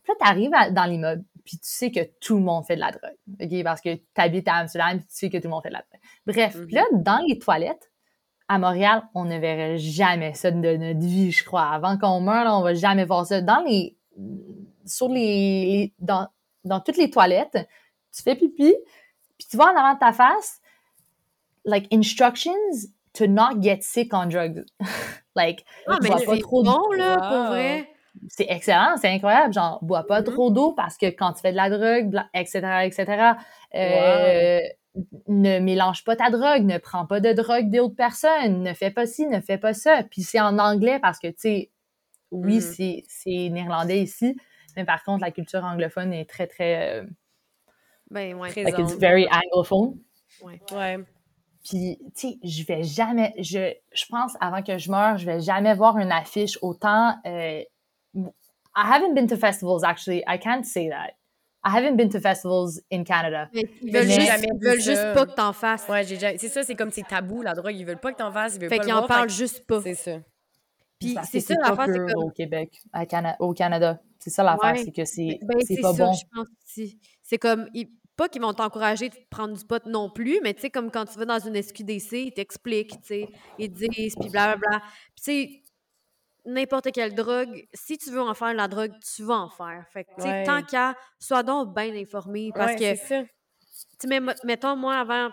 S3: Puis là, t'arrives dans l'immeuble, puis tu sais que tout le monde fait de la drogue, OK? Parce que t'habites à Amsterdam, puis tu sais que tout le monde fait de la drogue. Bref,
S2: Mhm.
S3: puis là, dans les toilettes, à Montréal, on ne verrait jamais ça de notre vie, je crois. Avant qu'on meure, là, on va jamais voir ça. Dans les... Sur les- dans, dans toutes les toilettes, tu fais pipi, puis tu vois en avant de ta face, like, instructions to not get sick on drugs. like,
S1: Ah, mais
S3: bois pas trop
S1: bon, là,
S2: Wow.
S1: pour vrai.
S3: c'est excellent, c'est incroyable. Genre, bois pas
S1: Mhm.
S3: trop d'eau parce que quand tu fais de la drogue, bla- etc., etc., euh, ne mélange pas ta drogue, ne prends pas de drogue d'autres personnes, ne fais pas ci, ne fais pas ça. Puis c'est en anglais parce que, tu sais, oui,
S2: Mhm.
S3: c'est c'est néerlandais ici, mais par contre, la culture anglophone est très, très... euh,
S1: Ben, ouais.
S2: Très-
S3: like, it's very anglophone.
S2: Ouais.
S3: Puis, tu sais, je vais jamais, je, je pense, avant que je meure, je vais jamais voir une affiche autant. euh, I haven't been to festivals, actually. I can't say that. I haven't been to festivals in Canada.
S1: Mais ils veulent, juste,
S2: jamais
S1: ils
S2: vu
S1: veulent juste pas que t'en fasses.
S2: Ouais, j'ai déjà... C'est ça, c'est comme c'est tabou, la drogue. Ils veulent pas que t'en fasses, ils veulent
S1: fait
S2: pas
S1: qu'ils en parlent juste pas.
S2: C'est ça.
S1: Puis c'est ça l'affaire, c'est comme...
S3: au Québec, à Cana- au Canada. C'est ça l'affaire,
S1: Ouais.
S3: c'est que c'est
S1: Ben,
S3: c'est
S1: c'est
S3: pas
S1: ça,
S3: bon.
S1: je pense aussi. C'est comme, pas qu'ils vont t'encourager de prendre du pot non plus, mais tu sais, comme quand tu vas dans une SQDC, ils t'expliquent, tu sais, ils disent, puis blablabla. Puis tu sais, n'importe quelle drogue, si tu veux en faire la drogue, tu vas en faire. Fait que, tu sais,
S2: Ouais.
S1: tant qu'à, sois donc bien informé, parce
S2: Ouais,
S1: que, tu sais, mais mo- mettons, moi, avant,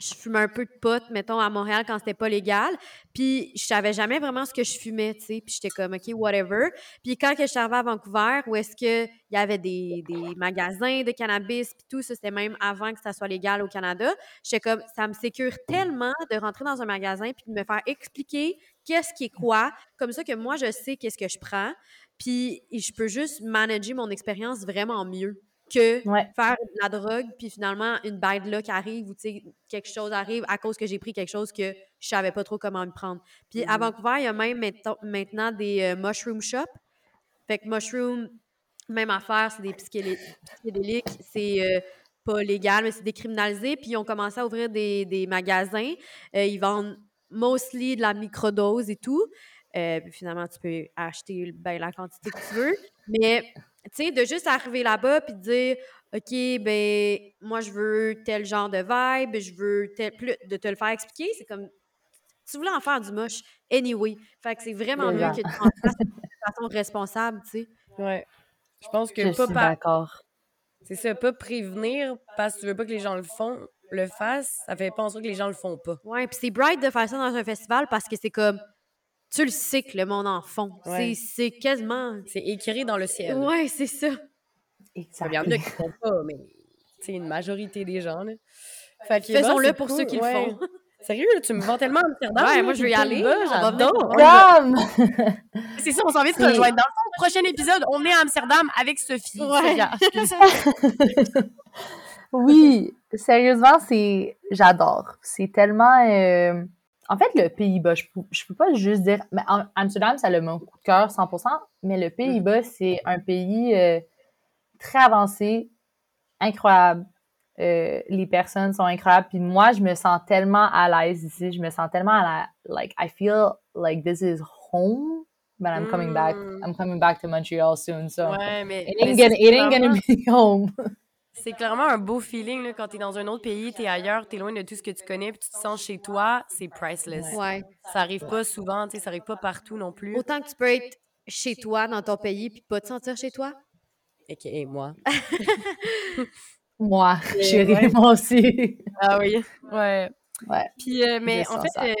S1: je fumais un peu de pot, mettons, à Montréal, quand c'était pas légal, puis je savais jamais vraiment ce que je fumais, tu sais, puis j'étais comme, OK, whatever. Puis quand que je suis arrivée à Vancouver, où est-ce qu'il y avait des, des magasins de cannabis, puis tout, ça, c'était même avant que ça soit légal au Canada, j'étais comme, ça me sécure tellement de rentrer dans un magasin, puis de me faire expliquer qu'est-ce qui est quoi, comme ça que moi, je sais qu'est-ce que je prends, puis je peux juste manager mon expérience vraiment mieux que
S3: Ouais.
S1: faire de la drogue, puis finalement, une bad luck arrive ou, quelque chose arrive à cause que j'ai pris quelque chose que je savais pas trop comment me prendre. Puis à
S2: Mhm.
S1: Vancouver, il y a même maintenant des euh, mushroom shops. Fait que mushroom, même affaire, c'est des psychédéliques, c'est euh, pas légal, mais c'est décriminalisé. Puis ils ont commencé à ouvrir des, des magasins. Euh, ils vendent mostly de la microdose et tout. Euh, puis finalement, tu peux acheter ben, la quantité que tu veux. Mais, tu sais, de juste arriver là-bas puis de dire, OK, ben, moi, je veux tel genre de vibe, je veux tel. Plus, de te le faire expliquer, c'est comme. Tu voulais en faire du moche, anyway. Fait que c'est vraiment mieux que tu en fasses de façon responsable, tu sais.
S2: Ouais. Je pense que
S3: Je
S2: pas
S3: suis
S2: par-
S3: d'accord.
S2: C'est ça, pas prévenir parce que tu veux pas que les gens le font, le fassent, ça fait pas en sorte que les gens le font pas.
S1: Ouais, puis c'est bright de faire ça dans un festival parce que c'est comme tu le sais que le monde en fond.
S2: Ouais.
S1: C'est- quasiment.
S2: C'est écrit dans le ciel.
S1: Ouais, c'est ça.
S2: Il y en a qui font pas, mais c'est une majorité des gens. Là. Fait que,
S1: Faisons-le pour
S2: cool,
S1: ceux qui
S2: ouais.
S1: le font.
S2: Sérieux, là, tu me vends tellement Amsterdam.
S1: Ouais, moi, je veux y aller.
S3: Comme!
S2: C'est ça, on s'en vient de se rejoindre. Dans le fond, prochain épisode, on est à Amsterdam avec Sophie.
S1: Ouais.
S3: Oui, sérieusement, c'est. J'adore. C'est tellement. euh, En fait, le Pays-Bas, je je peux pas juste dire. Mais Am- Amsterdam, ça a mon coup de cœur 100%, mais le Pays-Bas, c'est un pays euh, très avancé, incroyable. Euh, les personnes sont incroyables. Puis moi, je me sens tellement à l'aise ici. Je me sens tellement à la. Like, I feel like this is home, but I'm coming back.
S2: Mm.
S3: I'm coming back to Montreal soon. So
S2: Ouais, mais,
S3: it ain't gonna, it ain't gonna be home.
S2: C'est clairement un beau feeling là, quand t'es dans un autre pays, t'es ailleurs, t'es loin de tout ce que tu connais, puis tu te sens chez toi, c'est priceless.
S1: Ouais.
S2: Ça arrive pas souvent, tu sais, ça arrive pas partout non plus.
S1: Autant que tu peux être chez toi, dans ton pays, puis pas te sentir chez toi.
S2: Et que- moi.
S3: Moi,
S2: Et
S3: chérie,
S2: ouais.
S3: moi aussi.
S2: Ah oui, ouais.
S3: Ouais.
S2: Puis, euh, mais
S3: Je
S2: en fait, euh,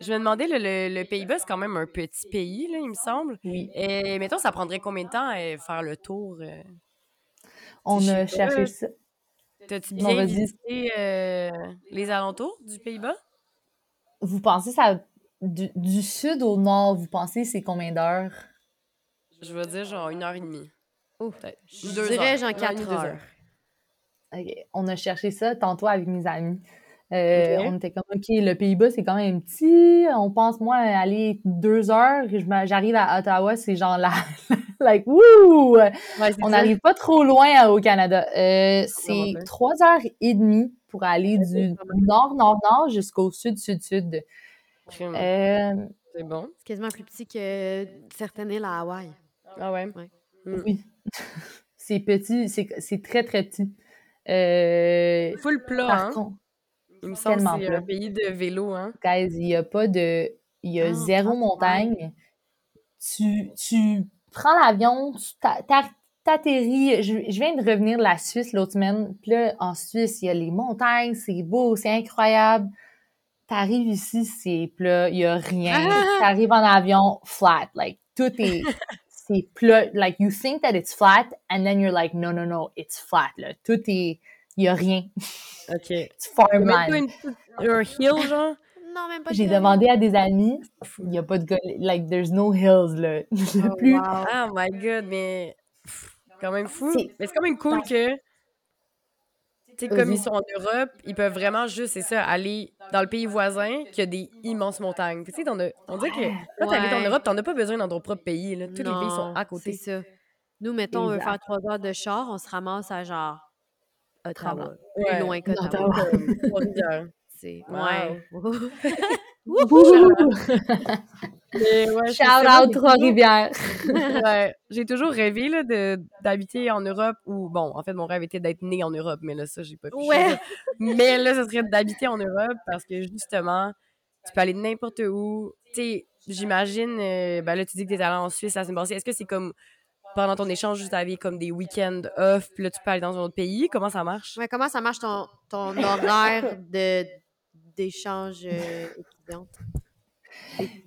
S2: je me demandais, le, le, le Pays-Bas, c'est quand même un petit pays, là, il me semble.
S3: Oui.
S2: Et mettons, ça prendrait combien de temps à faire le tour? euh?
S3: On a cherché ça.
S2: T'as-tu bien visité euh, les alentours du Pays-Bas?
S3: Vous pensez ça du, du sud au nord, vous pensez c'est combien d'heures?
S2: Je veux dire, genre une heure et demie.
S1: Oh,
S2: Peut-être.
S1: Je
S2: Deux
S1: dirais
S2: heures.
S1: genre
S2: Une heure et
S1: 4
S2: demie, deux
S1: heures.
S3: Ok, On a cherché ça tantôt avec mes amis. Euh. On était comme, OK, le Pays-Bas, c'est quand même petit. On pense, moi, aller deux heures. J'arrive à Ottawa, c'est genre là, like, wouh!
S2: Ouais,
S3: On n'arrive pas trop loin euh, au Canada. Euh, c'est trois heures et demie pour aller du nord-nord-nord jusqu'au sud-sud-sud. Euh,
S2: C'est bon.
S1: C'est quasiment plus petit que certaines îles à Hawaï.
S2: Ah ouais?
S3: Oui. c'est petit, c'est c'est très, très petit. Euh,
S2: Full plat,
S3: par
S2: hein?
S3: contre,
S2: Il me semble que c'est un pays de vélo, hein?
S3: guys, il n'y a pas de. Il y a
S1: Ah,
S3: zéro montagne. Tu, tu prends l'avion, tu t'a- t'a- t'atterris. Je, je viens de revenir de la Suisse l'autre semaine. Puis là, en Suisse, il y a les montagnes, c'est beau, c'est incroyable. T'arrives ici, c'est plat, il n'y a rien.
S1: Ah!
S3: T'arrives en avion, flat. Like, tout est. c'est plat. Like, you think that it's flat, and then you're like, no, no, no, it's flat. Là. Tout est. Il n'y a rien.
S2: OK.
S3: It's
S2: Même pas
S3: farmland.
S2: une un hill, genre?
S1: Non, même pas
S3: J'ai
S1: de-
S3: demandé à des amis, il n'y a pas de gars, like, there's no hills, là.
S1: Oh,
S3: plus,
S1: wow.
S2: Oh my god, mais quand même fou.
S3: C'est-
S2: Mais c'est quand même cool que, tu sais, comme ils sont en Europe, ils peuvent vraiment juste, c'est ça, aller dans le pays voisin qui a des immenses montagnes. Tu sais, on dirait que quand t'habites en. Europe, t'en as pas besoin dans ton propre pays. Là. Tous les pays sont à côté.
S1: C'est ça. Nous, mettons, on veut
S3: Exact.
S1: faire trois heures de char, on se ramasse à genre Ottawa. Plus
S2: Ouais.
S1: loin qu'Ottawa. C'est... Ouais.
S2: Ouais, c'est
S3: Shout out
S2: j'ai
S3: Trois-Rivières!
S2: toujours- ouais, J'ai toujours rêvé là, de, d'habiter en Europe ou, bon, en fait, mon rêve était d'être né en Europe, mais là, ça, j'ai pas pu.
S1: Ouais.
S2: Mais là, ce serait d'habiter en Europe parce que justement, tu peux aller n'importe où. Tu sais, j'imagine, euh, ben là, tu dis que tu es allé en Suisse la semaine passée. Est-ce que c'est comme pendant ton échange, tu avais comme des week-ends off, puis là, tu peux aller dans un autre pays? Comment ça marche?
S1: Ouais, comment ça marche ton, ton horaire de, d'échange euh, étudiante?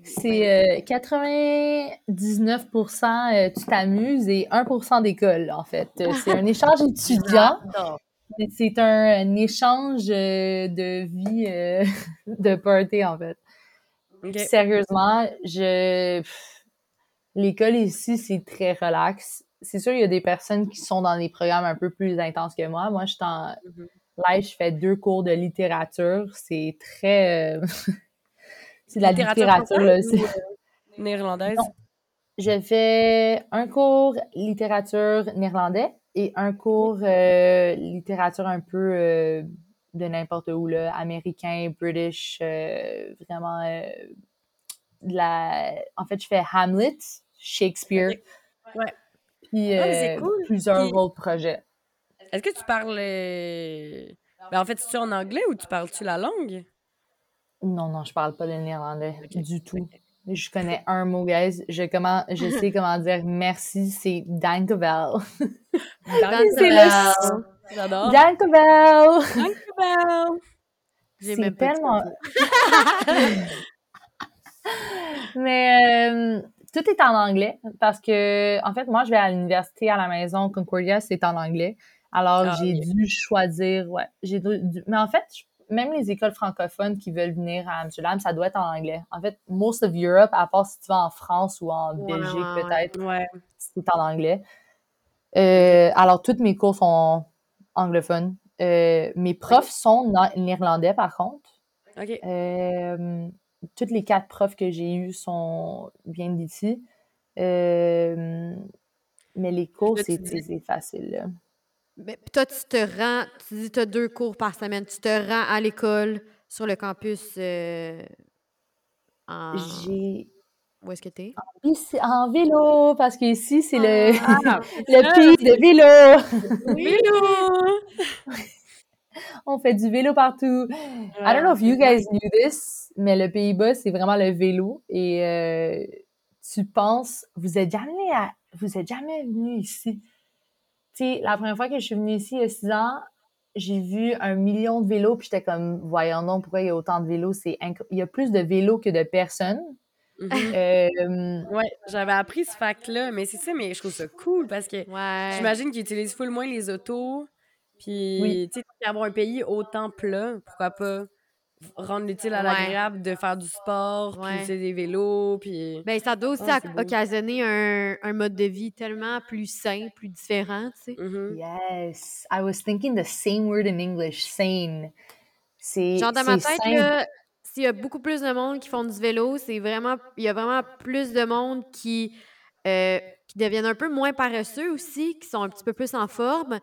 S3: C'est euh, 99% euh, tu t'amuses et 1% d'école, en fait. Euh, C'est un échange étudiant. C'est un, un échange euh, de vie euh, de party, en fait. Sérieusement, je pff, l'école ici, c'est très relax. C'est sûr, il y a des personnes qui sont dans des programmes un peu plus intenses que moi. Moi, je suis en
S2: Mhm.
S3: live, je fais deux cours de littérature. C'est très euh, c'est de la littérature, là.
S2: euh, néerlandaise?
S3: Non. Je fais un cours littérature néerlandais et un cours euh, littérature un peu euh, de n'importe où, là, américain, british, euh, vraiment la... En fait, je fais Hamlet, Shakespeare.
S2: Ouais.
S3: Puis
S2: Ah,
S3: euh,
S2: cool.
S3: plusieurs
S2: Puis-
S3: autres projets.
S2: Est-ce que tu parles. euh, Ben, en fait, tu en anglais ou tu parles-tu la langue?
S3: Non, non, je parle pas le néerlandais du tout. Je connais un mot, guys. Je, comment, je sais comment dire merci, c'est. C'est le-
S2: J'adore.
S3: Dankjewel.
S1: J'ai
S3: C'est
S1: même pas dit
S3: tellement... Mais euh, tout est en anglais parce que, en fait, moi, je vais à l'université à la maison. Concordia, c'est en anglais. Alors,
S2: Ah,
S3: j'ai dû choisir, ouais. J'ai dû- mais en fait, même les écoles francophones qui veulent venir à Amsterdam, ça doit être en anglais. En fait, most of Europe, à part si tu vas en France ou en Belgique,
S1: ouais,
S3: peut-être,
S2: Ouais.
S3: c'est en anglais. Euh, alors, toutes mes cours sont anglophones. Euh, mes profs sont na- néerlandais, par contre.
S2: OK.
S3: Euh, toutes les quatre profs que j'ai eus sont viennent d'ici. Euh, mais les cours, c'est
S2: dis-
S3: facile. là.
S1: Mais toi, tu te rends, tu dis tu as deux cours par semaine, tu te rends à l'école sur le campus euh, en...
S3: J'ai
S1: Où est-ce que t'es?
S3: ici en vélo parce qu'ici c'est le
S2: Ah,
S3: le
S2: ça,
S3: pays de vélo.
S2: Vélo!
S3: On fait du vélo partout. I don't know if you guys knew this, mais le Pays-Bas, c'est vraiment le vélo. Et euh, tu penses, vous êtes jamais à- vous êtes jamais venu ici. Tu sais, la première fois que je suis venue ici il y a six ans, j'ai vu un million de vélos, puis j'étais comme, voyons donc, pourquoi il y a autant de vélos? C'est Il y a plus de vélos que de personnes.
S2: Mhm.
S3: Euh,
S2: Ouais, j'avais appris ce fact-là, mais c'est ça, mais je trouve ça cool parce que
S1: Ouais.
S2: j'imagine qu'ils utilisent full moins les autos. Puis,
S3: Oui.
S2: tu sais, avoir un pays autant plat, pourquoi pas? Rendre l'utile à
S1: Ouais.
S2: l'agréable de faire du sport, puis des vélos, puis...
S1: Ben, ça doit aussi occasionner un, un mode de vie tellement plus sain, plus différent, tu sais.
S2: Mhm.
S3: yes, I was thinking the same word in English, sane. C'est
S1: Genre, dans ma tête, là, s'il y a beaucoup plus de monde qui font du vélo, c'est vraiment... Il y a vraiment plus de monde qui, euh, qui deviennent un peu moins paresseux aussi, qui sont un petit peu plus en forme.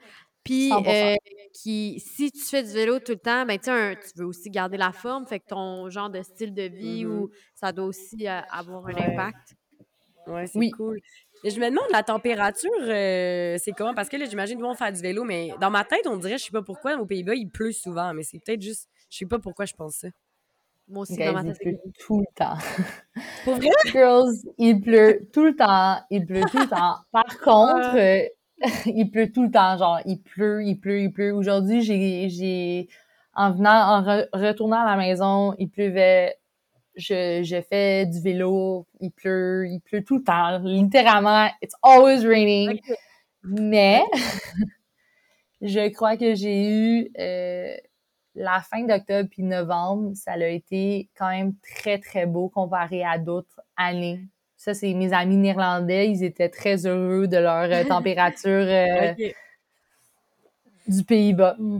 S1: Puis,
S3: 100%.
S1: euh, qui, si tu fais du vélo tout le temps, ben, tu sais, un- tu veux aussi garder la forme, fait que ton genre de style de vie,
S2: Mhm.
S1: ou ça doit aussi euh, avoir un
S2: Ouais.
S1: impact.
S2: Ouais, c'est
S3: Oui.
S2: cool. Et je me demande, la température, euh, c'est comment? Parce que là, j'imagine qu'ils vont faire du vélo, mais dans ma tête, on dirait, je sais pas pourquoi, aux Pays-Bas, il pleut souvent, mais c'est peut-être juste... Je sais pas pourquoi je pense ça.
S1: Moi aussi,
S3: Guys,
S1: dans ma
S3: il
S1: tête, c'est
S3: pleut tout le temps.
S2: Pour vrai?
S3: Girls, il pleut tout le temps. Il pleut tout le temps. Par contre,
S2: Ah.
S3: euh, il pleut tout le temps. Genre, il pleut, il pleut, il pleut. Aujourd'hui, j'ai, j'ai, en venant, en re- retournant à la maison, il pleuvait. Je, je fais du vélo. Il pleut, il pleut tout le temps. Littéralement, it's always raining. Mais, je crois que j'ai eu, euh, la fin d'octobre puis novembre, ça a été quand même très, très beau comparé à d'autres années. Ça, c'est mes amis néerlandais. Ils étaient très heureux de leur euh, température euh, du Pays-Bas.
S2: Mhm.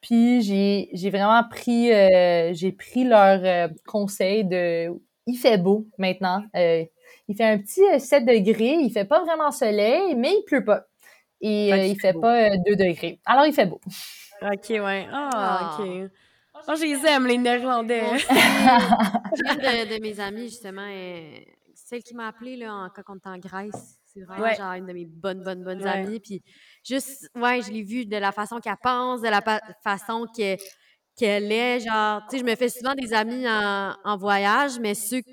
S3: Puis j'ai j'ai vraiment pris euh, j'ai pris leur euh, conseil de il fait beau maintenant. Euh, il fait un petit euh, 7 degrés, il fait pas vraiment soleil, mais il pleut pas. Et
S2: Fait
S3: euh,
S2: qu'il
S3: il
S2: fait
S3: fait pas euh, 2 degrés. Alors il fait beau.
S2: OK, ouais. Ah,
S1: Ah.
S2: OK. Oh, je les aime, les Néerlandais.
S1: Moi. Une de, de mes amies, justement, celle qui m'a appelée là, en, quand on était en Grèce. C'est vraiment
S2: Ouais.
S1: genre une de mes bonnes, bonnes, bonnes
S2: Ouais.
S1: amies. Puis juste, ouais, je l'ai vue de la façon qu'elle pense, de la façon que- qu'elle est. Genre, tu sais, je me fais souvent des amis en, en voyage, mais ceux tu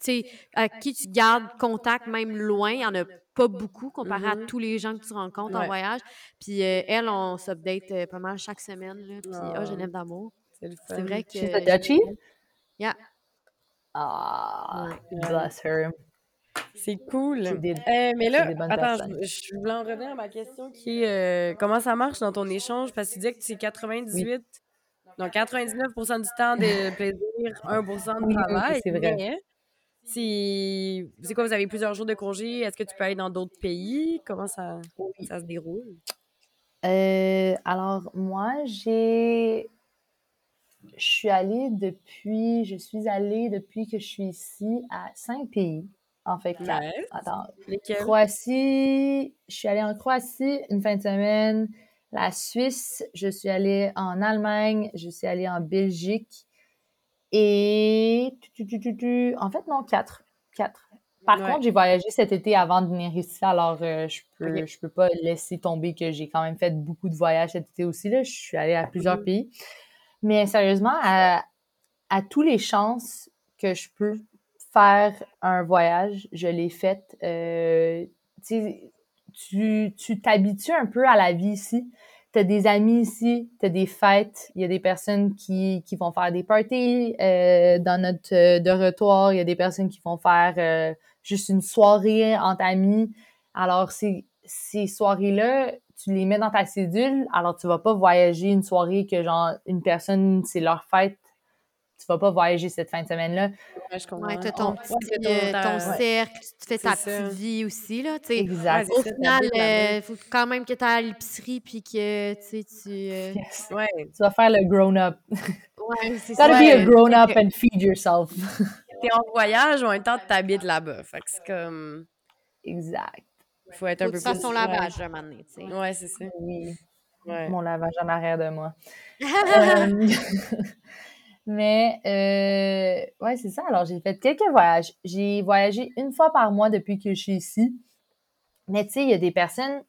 S1: sais, à qui tu gardes contact même loin, il n'y en a pas beaucoup comparé à
S2: Mhm.
S1: tous les gens que tu rencontres en voyage. Puis euh, elle, on s'update euh, pas mal chaque semaine. Là, puis, oh,
S2: Ah.
S1: l'aime d'amour.
S2: C'est
S1: vrai que.
S3: She's a Dutchie?
S1: Yeah.
S3: Ah,
S2: Ouais.
S3: bless her.
S2: C'est cool.
S3: Des-
S2: Euh, mais là, attends, je, je voulais en revenir à ma question qui est euh, comment ça marche dans ton échange? Parce que tu disais que c'est 98, non, 99 du temps de plaisir, 1 de
S3: Oui, oui,
S2: travail.
S3: c'est vrai.
S2: mais c'est quoi, vous avez plusieurs jours de congé? Est-ce que tu peux aller dans d'autres pays? Comment ça,
S3: Oui.
S2: ça se déroule?
S3: Euh, alors, moi, j'ai. Je suis allée depuis. Je suis allée depuis que je suis ici à cinq pays. En fait.
S2: Ouais.
S3: Attends.
S2: Lesquels?
S3: Croatie. Je suis allée en Croatie une fin de semaine. La Suisse. Je suis allée en Allemagne. Je suis allée en Belgique. Et. En fait, non, quatre. Quatre. Par
S2: Ouais.
S3: contre, j'ai voyagé cet été avant de venir ici, alors euh, je peux je peux pas laisser tomber que j'ai quand même fait beaucoup de voyages cet été aussi. Là. Je suis allée à plusieurs
S2: Mhm.
S3: pays. Mais sérieusement, à, à tous les chances que je peux faire un voyage, je l'ai fait. Euh, tu tu t'habitues un peu à la vie ici. T'as des amis ici, t'as des fêtes, il y a des personnes qui, qui vont faire des parties euh, dans notre euh, dortoir, il y a des personnes qui vont faire euh, juste une soirée entre amis. Alors, ces, ces soirées-là, tu les mets dans ta cédule, alors tu vas pas voyager une soirée que, genre, une personne, c'est leur fête, tu vas pas voyager cette fin de semaine-là.
S2: Ouais, je comprends.
S1: Ouais, t'as ton, petit,
S2: ton
S1: euh,
S2: temps,
S1: ton
S2: ouais.
S1: cercle, tu fais ta petite vie aussi, là, tu sais.
S3: Exact.
S2: Ouais,
S1: Au final, il faut quand même que tu ailles à l'épicerie puis que, tu sais, tu... euh,
S3: Yes.
S2: Ouais.
S3: Tu vas faire le grown-up.
S1: Ouais, c'est
S3: Gotta
S1: ça.
S3: be a grown-up and feed yourself.
S2: T'es en voyage, en même temps, t'habites là-bas. Fait que c'est comme.
S3: exact.
S2: Faut être un
S1: Faut
S2: peu
S1: que tu fasses
S2: plus.
S1: ton
S2: ouais.
S1: lavage, un moment donné, tu sais.
S2: Ouais, c'est ça.
S3: Oui.
S2: Ouais.
S3: Mon lavage en arrière de moi. Euh, Mais, euh, ouais, c'est ça. Alors, j'ai fait quelques voyages. J'ai voyagé une fois par mois depuis que je suis ici. Mais tu sais, il y a des personnes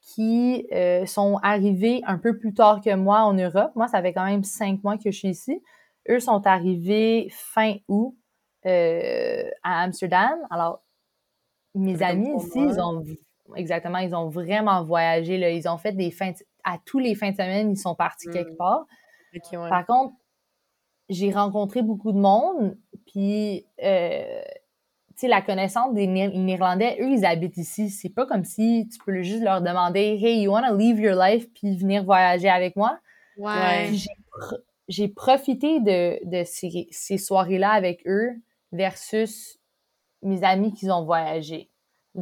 S3: qui euh, sont arrivées un peu plus tard que moi en Europe. Moi, ça fait quand même cinq mois que je suis ici. Eux sont arrivés fin août euh, à Amsterdam. Alors, mes amis ici, ils ont exactement, ils ont vraiment voyagé. Là. Ils ont fait des fins de- à tous les fins de semaine, ils sont partis
S2: Mm.
S3: quelque part.
S2: Ouais.
S3: Par contre, j'ai rencontré beaucoup de monde, puis, euh, tu sais, la connaissance des Néer- Néerlandais, eux, ils habitent ici. C'est pas comme si tu peux juste leur demander « Hey, you wanna leave your life puis venir voyager avec moi? »
S1: Ouais.
S3: J'ai pro- j'ai profité de, de ces, ces soirées-là avec eux versus mes amis qui ont voyagé.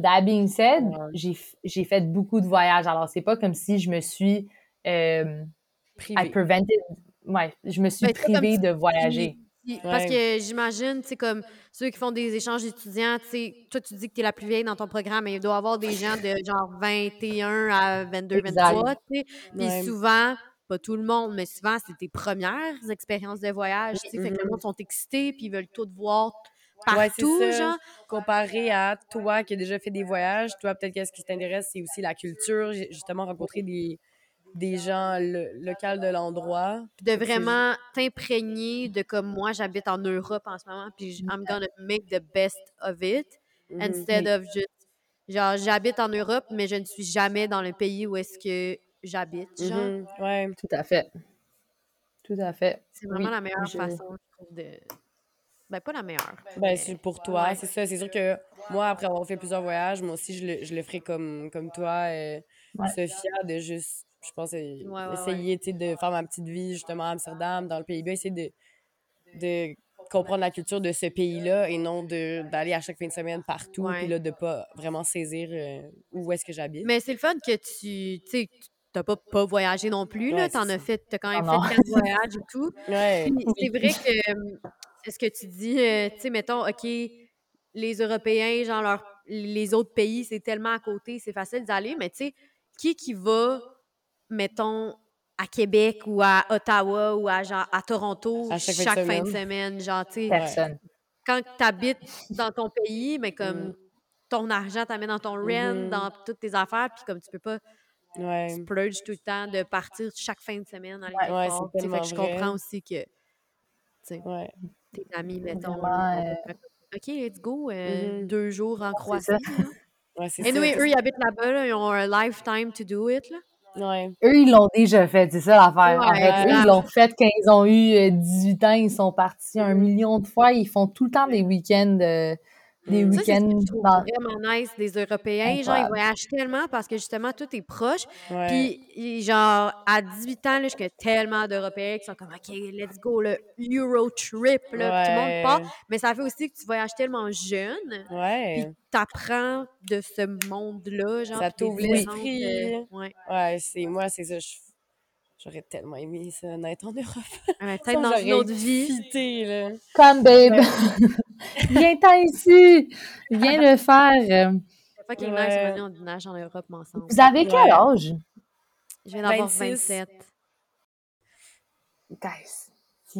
S3: That being said,
S2: Ouais.
S3: j'ai fait beaucoup de voyages. Alors, c'est pas comme si je me suis... euh, I prevented... Ouais, je me suis
S1: Ben, c'est
S3: privée de voyager.
S1: Parce que j'imagine, tu sais, comme ceux qui font des échanges d'étudiants, tu sais, toi, tu dis que tu es la plus vieille dans ton programme, mais il doit y avoir des gens de genre 21 à 22,
S3: Exact.
S1: 23, tu sais. Puis souvent, pas tout le monde, mais souvent, c'est tes premières expériences de voyage, tu sais. Fait que le
S2: Mhm.
S1: monde sont excités, puis ils veulent tout voir
S2: Ouais, c'est
S1: partout,
S2: ça.
S1: genre.
S2: Comparé à toi qui as déjà fait des voyages, toi, peut-être qu'est-ce qui t'intéresse, c'est aussi la culture. J'ai justement rencontré des, des gens lo- locaux de l'endroit.
S1: Puis de vraiment t'imprégner de comme moi, j'habite en Europe en ce moment, puis I'm gonna make the best of it.
S2: Mhm.
S1: instead of just genre j'habite en Europe mais je ne suis jamais dans le pays où est-ce que j'habite genre
S2: Mhm. Ouais.
S3: Tout à fait. Tout à fait.
S1: c'est vraiment
S3: Oui,
S1: la meilleure
S3: je-
S1: façon je trouve de ben pas la meilleure
S2: Ben,
S1: mais-
S2: c'est pour toi,
S1: ouais.
S2: c'est ça. C'est sûr que moi, après avoir fait plusieurs voyages, moi aussi, je le, je le ferai comme, comme toi, euh,
S3: Ouais.
S2: Sophia, de juste, je pense,
S1: Ouais, ouais,
S2: essayer de faire ma petite vie, justement, à Amsterdam, dans le Pays-Bas, essayer de, de comprendre la culture de ce pays-là et non de- d'aller à chaque fin de semaine partout,
S1: Ouais.
S2: puis là, de pas vraiment saisir euh, où est-ce que j'habite.
S1: mais c'est le fun que tu tu sais t'as pas, pas voyagé non plus là
S2: Ouais,
S1: t'en as fait t'as quand même
S3: non.
S1: fait quatre voyages et tout c'est vrai que euh, c'est ce que tu dis, euh, tu sais, mettons, OK, les Européens, genre, leur- les autres pays, c'est tellement à côté, c'est facile d'aller, mais tu sais, qui qui va, mettons, à Québec ou à Ottawa ou à, genre, à Toronto
S2: À
S1: chaque,
S2: chaque fin de semaine.
S1: genre,
S3: Personne.
S1: quand tu habites dans ton pays, mais comme
S2: Mm.
S1: ton argent t'amène dans ton rent,
S2: Mhm.
S1: dans toutes tes affaires, puis comme tu peux pas
S2: Ouais.
S1: splurge tout le temps de partir chaque fin de semaine quelque
S2: Ouais,
S1: sais, fait que je
S2: vrai.
S1: comprends aussi que,
S2: Ouais.
S1: tes amis, mettons.
S3: Euh,
S1: OK, let's go. euh,
S2: Mhm.
S1: Deux jours en Croatie.
S2: Ouais,
S1: nous,
S2: ça.
S1: eux, ils habitent là-bas, là, ils ont un lifetime to do it. Là.
S2: Ouais.
S3: Eux, ils l'ont déjà fait, c'est ça l'affaire. en
S1: Ouais,
S3: fait, eux,
S1: exact.
S3: ils l'ont fait quand ils ont eu euh, 18 ans, ils sont partis un million de fois. Ils font tout le temps des week-ends, euh, des.
S1: Ça, c'est ce
S3: week-ends
S1: vraiment nice des Européens. Genre, ils voyagent tellement parce que justement, tout est proche.
S2: Ouais.
S1: Puis, genre, à 18 ans, là, je connais tellement d'Européens qui sont comme, OK, let's go, le Euro trip, là. Puis tout le monde part. Mais ça fait aussi que tu voyages tellement jeune. Puis
S2: Ouais.
S1: t'apprends de ce monde-là, genre.
S2: Ça
S1: puis
S2: t'ouvre l'esprit.
S1: euh, ouais.
S2: Ouais, c'est moi, c'est ça. je- J'aurais tellement aimé ça, naître en Europe.
S1: Ouais, Peut-être dans une autre vie.
S2: fité, là.
S3: Comme, babe! Viens-t'en ici! Viens le faire!
S1: qu'il
S2: Ouais.
S1: neige, on dit, on nage en Europe ensemble.
S3: Vous avez quel
S2: Ouais.
S3: âge?
S1: Je viens d'avoir
S2: 26.
S1: 27.
S3: Guys.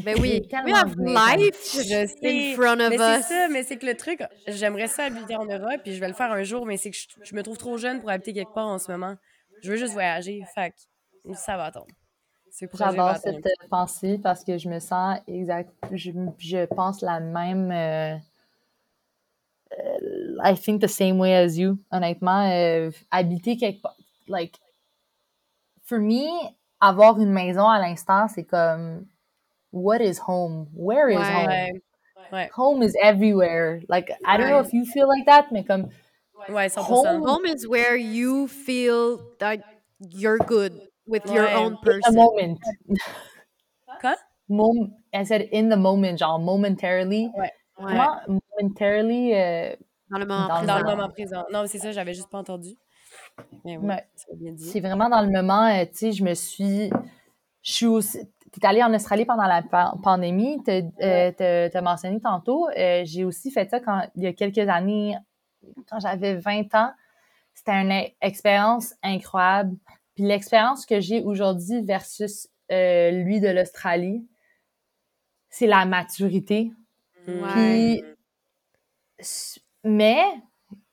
S1: Ben oui, we have life
S2: Je
S1: in front of
S2: Mais c'est
S1: us.
S2: ça, mais c'est que le truc, j'aimerais ça habiter en Europe, puis je vais le faire un jour, mais c'est que je, je me trouve trop jeune pour habiter quelque part en ce moment. Je veux juste voyager, fait que ça va attendre. Va
S3: J'adore cette euh, pensée parce que je me sens exact. Je, je pense la même. euh, euh, I think the same way as you. Honnêtement, euh, habiter quelque part. Like, for me, avoir une maison à l'instant, c'est comme, what is home? Where is
S1: Ouais.
S3: home?
S2: Ouais.
S3: Home is everywhere. Like, I don't know if you feel like that, mais comme,
S2: Ouais, 100%.
S3: Home-
S1: Home is where you feel that you're good with your own
S3: a
S1: person.
S3: moment.
S2: Quoi?
S3: Mom I said in the moment, genre momentarily.
S2: Ouais.
S1: Ouais,
S3: Comment momentarily, euh,
S1: dans le moment
S3: Dans
S1: présent.
S2: Dans le
S3: Non.
S2: moment présent. Non, c'est ça, j'avais juste pas entendu. Mais oui,
S3: c'est vraiment dans le moment, euh, tu sais, je me suis. Je suis aussi. T'es allée en Australie pendant la pa- pandémie, t'as euh, mentionné tantôt. euh, J'ai aussi fait ça quand, il y a quelques années, quand j'avais 20 ans. C'était une expérience incroyable. Puis l'expérience que j'ai aujourd'hui versus euh, lui de l'Australie, c'est la maturité.
S2: Mm.
S3: Puis, mais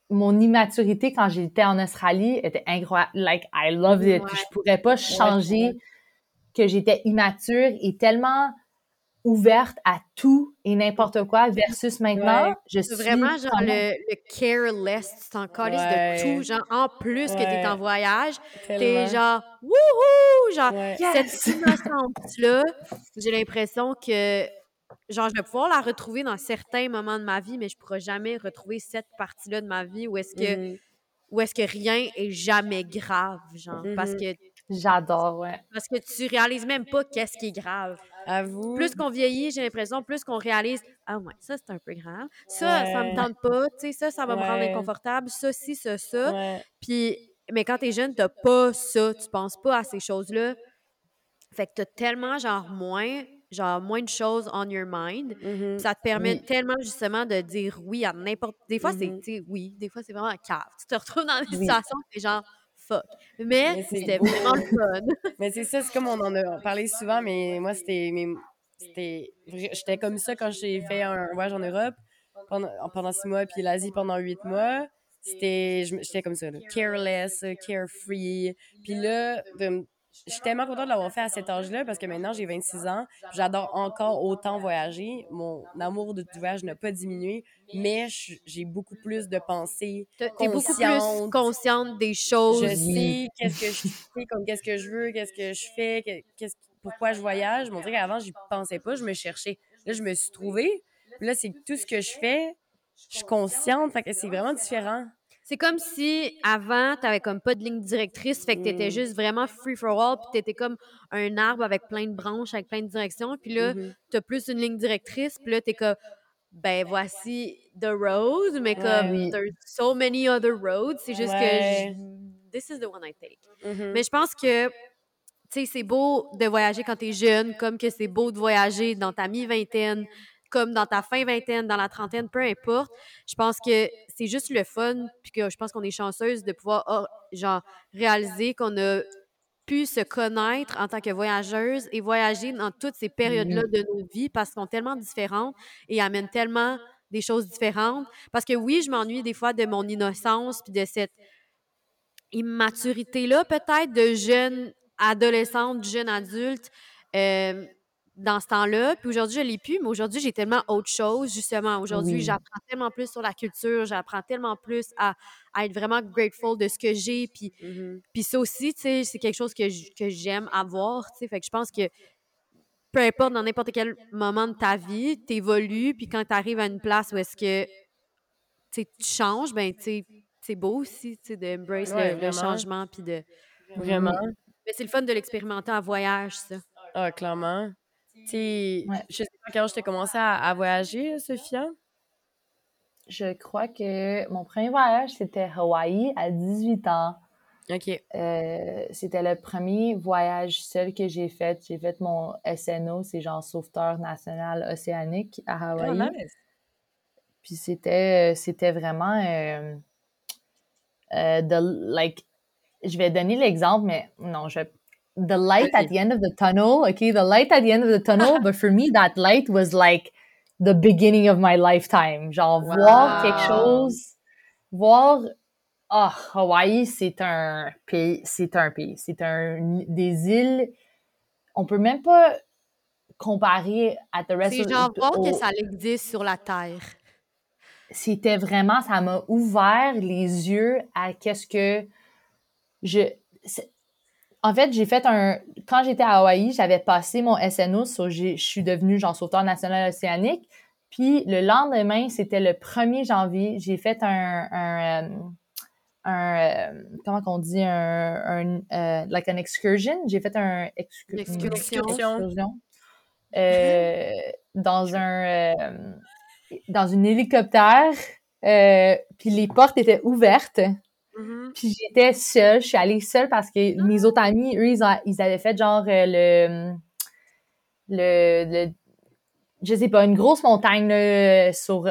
S3: mon immaturité quand j'étais en Australie était incroyable. Like, I loved it.
S1: Ouais.
S3: Je pourrais pas changer que j'étais immature et tellement ouverte à tout et n'importe quoi versus maintenant,
S2: Ouais.
S3: je suis
S1: vraiment genre le, le careless, tu t'en calisses
S2: Ouais.
S1: de tout. Genre, en plus que t'es
S2: Ouais.
S1: en voyage, t'es genre, wouhou! Genre,
S2: Ouais.
S3: Yes!
S1: cette innocence-là, j'ai l'impression que, genre, je vais pouvoir la retrouver dans certains moments de ma vie, mais je pourrai jamais retrouver cette partie-là de ma vie où est-ce que,
S2: Mhm.
S1: où est-ce que rien est jamais grave, genre, parce
S2: Mhm.
S1: que,
S3: J'adore, ouais.
S1: parce que tu réalises même pas qu'est-ce qui est grave.
S2: Avoue.
S1: Plus qu'on vieillit, j'ai l'impression, plus qu'on réalise, ah ouais, ça c'est un peu grave, ça, ça me tente pas, tu sais, ça, ça va me rendre inconfortable, ça, ci, ça, ça.
S2: Ouais.
S1: Puis, mais quand t'es jeune, t'as pas ça, tu penses pas à ces choses-là. Fait que t'as tellement, genre, moins, genre, moins de choses on your mind.
S2: Mhm.
S1: Ça te permet
S3: Oui.
S1: tellement, justement, de dire oui à n'importe... Des fois, c'est,
S2: Mhm.
S1: tu sais, oui, des fois, c'est vraiment un cave. Tu te retrouves dans des
S3: Oui.
S1: situations où t'es genre, fuck. Mais, c'était vraiment le fun.
S2: Mais c'est ça, c'est comme on en a parlé souvent, mais moi, c'était. J'étais comme ça quand j'ai fait un voyage en Europe pendant, pendant six mois, puis l'Asie pendant huit mois. C'était. J'étais comme ça, là, careless, carefree. Puis là, de- je suis tellement contente de l'avoir fait à cet âge-là parce que maintenant, j'ai 26 ans. J'adore encore autant voyager. Mon amour de- du voyage n'a pas diminué, mais j'ai beaucoup plus de pensées.
S1: T'es beaucoup plus
S2: Consciente.
S1: des choses.
S2: Je sais qu'est-ce que je fais, comme qu'est-ce que je veux, qu'est-ce que je fais, que- qu'est-ce, pourquoi je voyage. On dirait qu'avant, j'y pensais pas, je me cherchais. Là, je me suis trouvée. Là, c'est tout ce que je fais. Je suis consciente, fait que c'est vraiment différent.
S1: C'est comme si avant, t'avais comme pas de ligne directrice, fait que t'étais
S2: Mm.
S1: juste vraiment free for all, puis t'étais comme un arbre avec plein de branches, avec plein de directions, puis là,
S2: Mhm.
S1: t'as plus une ligne directrice, puis là, t'es comme, ben voici the road, mais comme,
S3: oui.
S1: there's so many other roads, c'est juste
S2: Ouais.
S1: que je- this is the one I take.
S2: Mhm.
S1: Mais je pense que, tu sais, c'est beau de voyager quand t'es jeune, comme que c'est beau de voyager dans ta mi-vingtaine, comme dans ta fin vingtaine, dans la trentaine, peu importe. Je pense que c'est juste le fun, puis que je pense qu'on est chanceuse de pouvoir, oh, genre, réaliser qu'on a pu se connaître en tant que voyageuse et voyager dans toutes ces périodes-là de nos vies parce qu'elles sont tellement différentes et amènent tellement des choses différentes. Parce que oui, je m'ennuie des fois de mon innocence puis de cette immaturité-là, peut-être, de jeune adolescente, jeune adulte, euh, dans ce temps-là. Puis aujourd'hui, je l'ai plus, mais aujourd'hui, j'ai tellement autre chose, justement. Aujourd'hui,
S3: Oui.
S1: j'apprends tellement plus sur la culture, j'apprends tellement plus à, à être vraiment grateful de ce que j'ai. Puis,
S2: Mhm.
S1: puis ça aussi, tu sais, c'est quelque chose que j'aime avoir, tu sais. Fait que je pense que peu importe, dans n'importe quel moment de ta vie, tu évolues, puis quand tu arrives à une place où est-ce que tu changes, ben, tu c'est beau aussi, tu sais, d'embrace
S2: Ouais,
S1: le, changement, puis de...
S2: Vraiment.
S1: Mais c'est le fun de l'expérimenter en voyage, ça.
S2: Ah, clairement. Sais,
S3: Ouais.
S2: je sais pas quand as commencé à, à voyager, Sophia?
S3: Je crois que mon premier voyage, c'était Hawaï à 18 ans.
S2: OK.
S3: Euh, c'était le premier voyage seul que j'ai fait. J'ai fait mon SNO, c'est genre sauveteur national océanique à Hawaï.
S2: Ah, nice.
S3: Puis c'était c'était vraiment euh, euh, the, like je vais donner l'exemple mais non je vais the light at the end of the tunnel okay? The light at the end of the tunnel but for me that light was like the beginning of my lifetime genre voir quelque chose voir ah Hawaï c'est un pays c'est un pays c'est un des îles on peut même pas comparer à the rest
S1: C'est genre voir que ça existe sur la Terre.
S3: c'était vraiment, ça m'a ouvert les yeux à qu'est-ce que je. En fait, j'ai fait un. Quand j'étais à Hawaï, j'avais passé mon SNO, so je suis devenue genre sauveteur national océanique. Puis le lendemain, c'était le 1er janvier, j'ai fait un. un, euh, un euh, comment qu'on dit un, un euh, like an excursion j'ai fait un
S1: excursion,
S3: excursion euh, dans un dans une hélicoptère puis les portes étaient ouvertes
S2: Mhm.
S3: puis j'étais seule, je suis allée seule parce que mes autres amis, eux, ils, ont- ils avaient fait genre euh, le, le, le- je sais pas, une grosse montagne là, sur.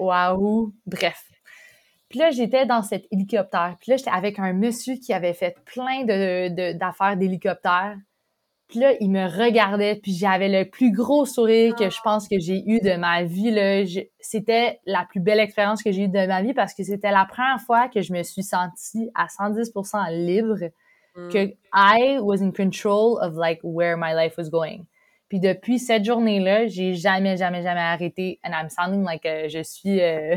S3: Oahu, bref. Puis là, j'étais dans cet hélicoptère. Puis là, j'étais avec un monsieur qui avait fait plein de, de- d'affaires d'hélicoptère. Puis là, il me regardait, puis j'avais le plus gros sourire que je pense que j'ai eu de ma vie. Là. C'était la plus belle expérience que j'ai eue de ma vie parce que c'était la première fois que je me suis sentie à 110% libre,
S2: Mm.
S3: que I was in control of like where my life was going. Puis depuis cette journée-là, j'ai jamais, jamais, jamais arrêté. And I'm sounding like euh, je suis...
S2: des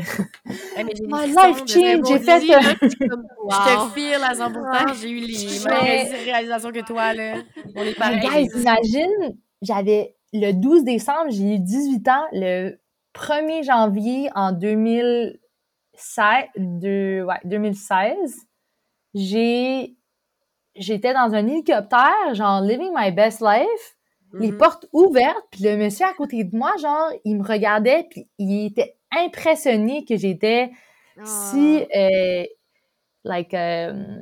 S3: My life changed, j'ai fait... euh,
S1: Wow.
S2: Je te file à 100%. J'ai eu les mêmes réalisations que toi, là. On est
S3: Mais
S2: pareil.
S3: guys, imagine, j'avais le 12 décembre, j'ai eu 18 ans. Le 1er janvier en 2016, de, ouais, 2016 j'ai j'étais dans un hélicoptère, genre living my best life, les
S2: Mhm.
S3: portes ouvertes, puis le monsieur à côté de moi, genre, il me regardait, puis il était impressionné que j'étais si
S1: Ah.
S3: euh, like euh,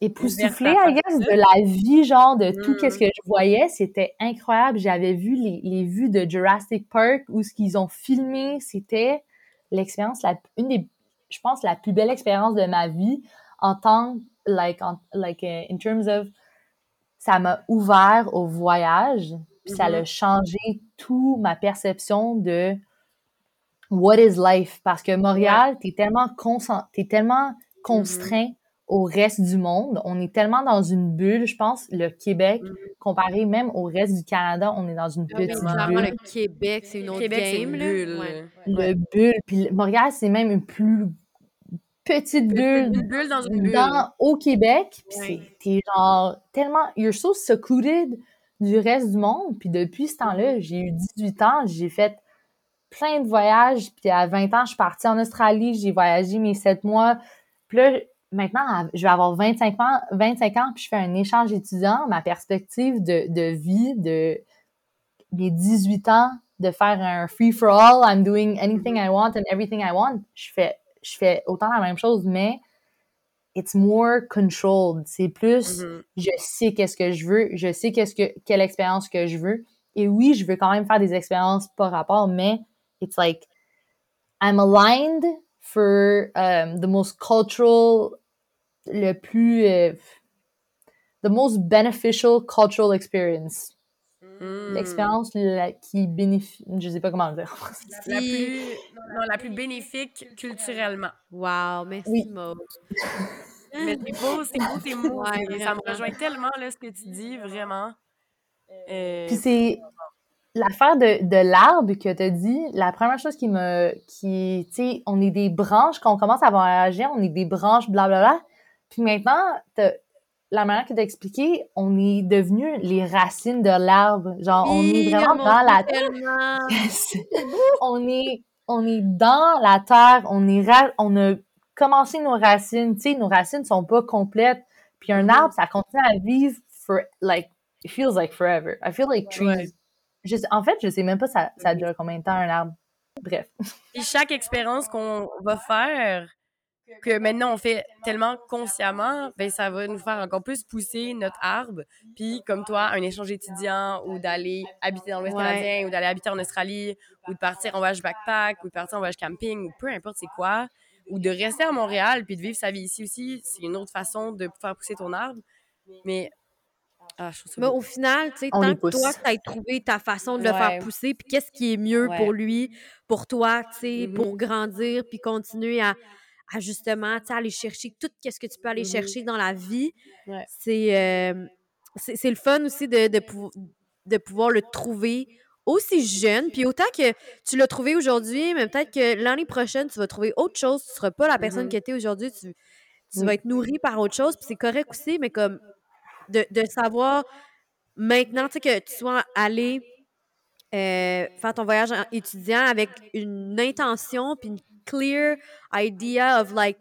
S3: époustouflée, I guess, de la vie, genre de tout
S2: Mm.
S3: ce que je voyais, c'était incroyable. J'avais vu les, les vues de Jurassic Park où ce qu'ils ont filmé, c'était l'expérience la une des je pense la plus belle expérience de ma vie en tant like en- like uh, in terms of ça m'a ouvert au voyage, puis ça
S2: Mhm.
S3: a changé tout ma perception de what is life parce que Montréal, t'es tellement t'es tellement constraint au reste du monde, on est tellement dans une bulle, je pense le Québec
S2: Mhm.
S3: comparé même au reste du Canada, on est dans une
S1: Ah oui,
S3: petite
S1: clairement,
S3: bulle,
S1: le Québec, c'est une autre
S2: Québec, c'est
S1: game.
S2: une
S1: là.
S2: bulle.
S1: Ouais.
S3: le bulle, puis le- Montréal c'est même une plus petite bulle
S2: Une bulle dans une bulle.
S3: dans, au Québec, puis
S2: Ouais.
S3: c'est- t'es genre tellement, you're so secluded du reste du monde, puis depuis ce temps-là, j'ai eu 18 ans, j'ai fait plein de voyages, puis à 20 ans, je suis partie en Australie, j'ai voyagé mes 7 mois, puis là, maintenant, je vais avoir 25 ans, 25 ans, puis je fais un échange étudiant, ma perspective de, de vie, de mes 18 ans, de faire un free-for-all, I'm doing anything I want and everything I want, je fais, je fais autant la même chose, mais it's more controlled. C'est plus,
S2: Mhm.
S3: je sais qu'est-ce que je veux, je sais qu'est-ce que, quelle expérience que je veux. Et oui, je veux quand même faire des expériences par rapport, mais it's like, I'm aligned for um, the most cultural, le plus, euh, the most beneficial cultural experience.
S2: Mm.
S3: L'expérience la- qui bénéficie, je sais pas comment le dire.
S2: La plus, non, la plus bénéfique culturellement.
S1: Wow, merci
S3: Oui.
S1: Maud.
S2: Mais c'est beau, c'est beau tes mots.
S1: Ouais,
S2: ça me rejoint tellement là, ce que tu dis, vraiment. Euh,
S3: Puis c'est l'affaire de, de l'arbre que tu as dit, la première chose qui me. qui Tu sais, on est des branches, quand on commence à voyager, on est des branches, blablabla. Puis maintenant, t'as- la manière que tu as expliqué, on est devenu les racines de l'arbre. Genre, on est vraiment dans la
S1: tellement.
S3: on est on est dans la terre, on est ra- on a commencé nos racines, tu sais, nos racines sont pas complètes. Puis un
S2: Mhm.
S3: arbre, ça continue à vivre for like it feels like forever. I feel like trees.
S2: Ouais.
S3: Je sais- en fait, je sais même pas ça ça dure combien de temps un arbre? Bref.
S2: Puis chaque expérience qu'on va faire, que maintenant on fait tellement consciemment, ben ça va nous faire encore plus pousser notre arbre. Puis comme toi, un échange étudiant ou d'aller habiter dans l'Ouest
S1: Ouais.
S2: canadien ou d'aller habiter en Australie ou de partir en voyage backpack ou de partir en voyage camping ou peu importe c'est quoi, ou de rester à Montréal puis de vivre sa vie ici aussi, c'est une autre façon de faire pousser ton arbre. Mais ah, je trouve ça
S1: Mais
S2: beau.
S1: au final, tu sais, tant que toi, tu as trouvé ta façon de le faire pousser, puis qu'est-ce qui est mieux
S2: Ouais.
S1: pour lui, pour toi, tu sais, pour grandir, puis continuer à, à justement, tu sais, aller chercher tout ce que tu peux aller
S2: Mhm.
S1: chercher dans la vie.
S2: Ouais.
S1: C'est euh, c'est le fun aussi de, de, pou- de pouvoir le trouver aussi jeune, puis autant que tu l'as trouvé aujourd'hui, mais peut-être que l'année prochaine, tu vas trouver autre chose, tu seras pas la personne
S2: Mhm.
S1: que tu es aujourd'hui, tu, tu
S3: Oui.
S1: vas être nourri par autre chose, puis c'est correct aussi, mais comme de, de savoir maintenant, tu sais, que tu sois allé euh, faire ton voyage en étudiant avec une intention puis une clear idea of like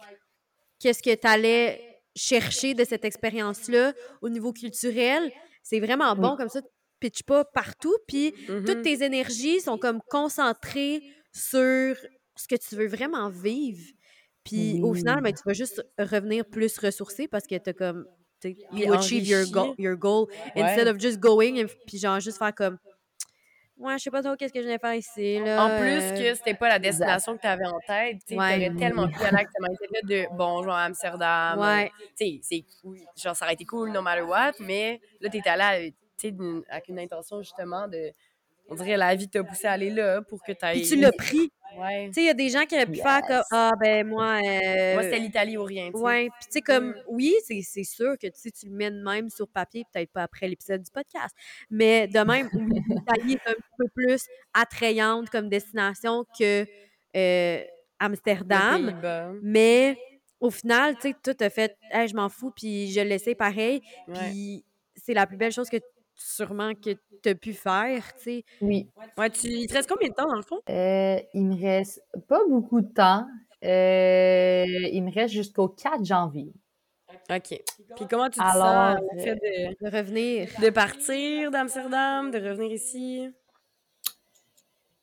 S1: qu'est-ce que tu allais chercher de cette expérience-là au niveau culturel. C'est vraiment bon comme ça, tu pitches pas partout puis toutes
S2: Mhm.
S1: tes énergies sont comme concentrées sur ce que tu veux vraiment vivre. Puis au final, ben, tu vas juste revenir plus ressourcé parce que t'as comme you achieve your goal, your goal instead of just going and puis genre juste faire comme ouais, je sais pas trop qu'est-ce que je vais faire ici là.
S2: En plus
S1: euh,
S2: que c'était pas la destination que tu avais en tête, tu sais,
S1: Ouais.
S2: t'aurais tellement pu aller avec ce mindset-là de bon, genre à Amsterdam.
S1: Ouais.
S2: Tu sais, c'est cool. Genre, ça aurait été cool no matter what, mais là, t'es allé avec, tu sais, d'une- avec une intention justement de. On dirait la vie t'a poussé à aller là pour que tu
S1: Puis tu l'as pris.
S2: Ouais.
S1: Tu sais, il y a des gens qui auraient pu faire comme
S3: Yes.
S1: ah ben moi euh,
S2: Moi, c'était l'Italie ou rien. tu sais.
S1: Ouais, puis tu sais, comme, oui, c'est sûr que tu le mets de même sur papier, peut-être pas après l'épisode du podcast, mais de même, l'Italie est un petit peu plus attrayante comme destination que euh, Amsterdam, mais au final, tu sais, tout a fait, Hey, je m'en fous, puis je le laissais pareil, puis c'est la plus belle chose que sûrement que tu as pu faire, tu sais.
S3: Oui.
S2: Ouais, tu... il te reste combien de temps dans le fond?
S3: Euh, il me reste pas beaucoup de temps. Euh, il me reste jusqu'au 4 janvier.
S2: OK. Puis comment tu te
S3: Alors,
S2: sens au fait de,
S1: De revenir.
S2: de partir d'Amsterdam, de revenir ici?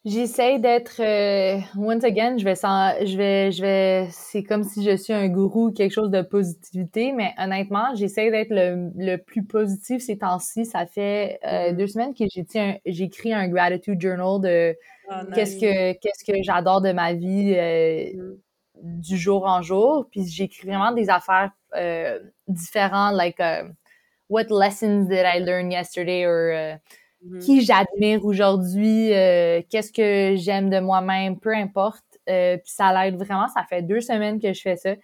S3: J'essaie d'être euh, once again, je vais sans, je vais je vais c'est comme si je suis un gourou quelque chose de positivité, mais honnêtement, j'essaie d'être le, le plus positif ces temps-ci. Ça fait euh, deux semaines que j'ai écrit un- un gratitude journal de qu'est-ce que qu'est-ce que j'adore de ma vie euh,
S2: Mhm.
S3: du jour en jour puis j'écris vraiment des affaires différentes like uh, what lessons did I learn yesterday or uh,
S2: Mhm.
S3: qui j'admire aujourd'hui euh, qu'est-ce que j'aime de moi-même peu importe. Euh, puis ça l'aide vraiment. Ça fait deux semaines que je fais ça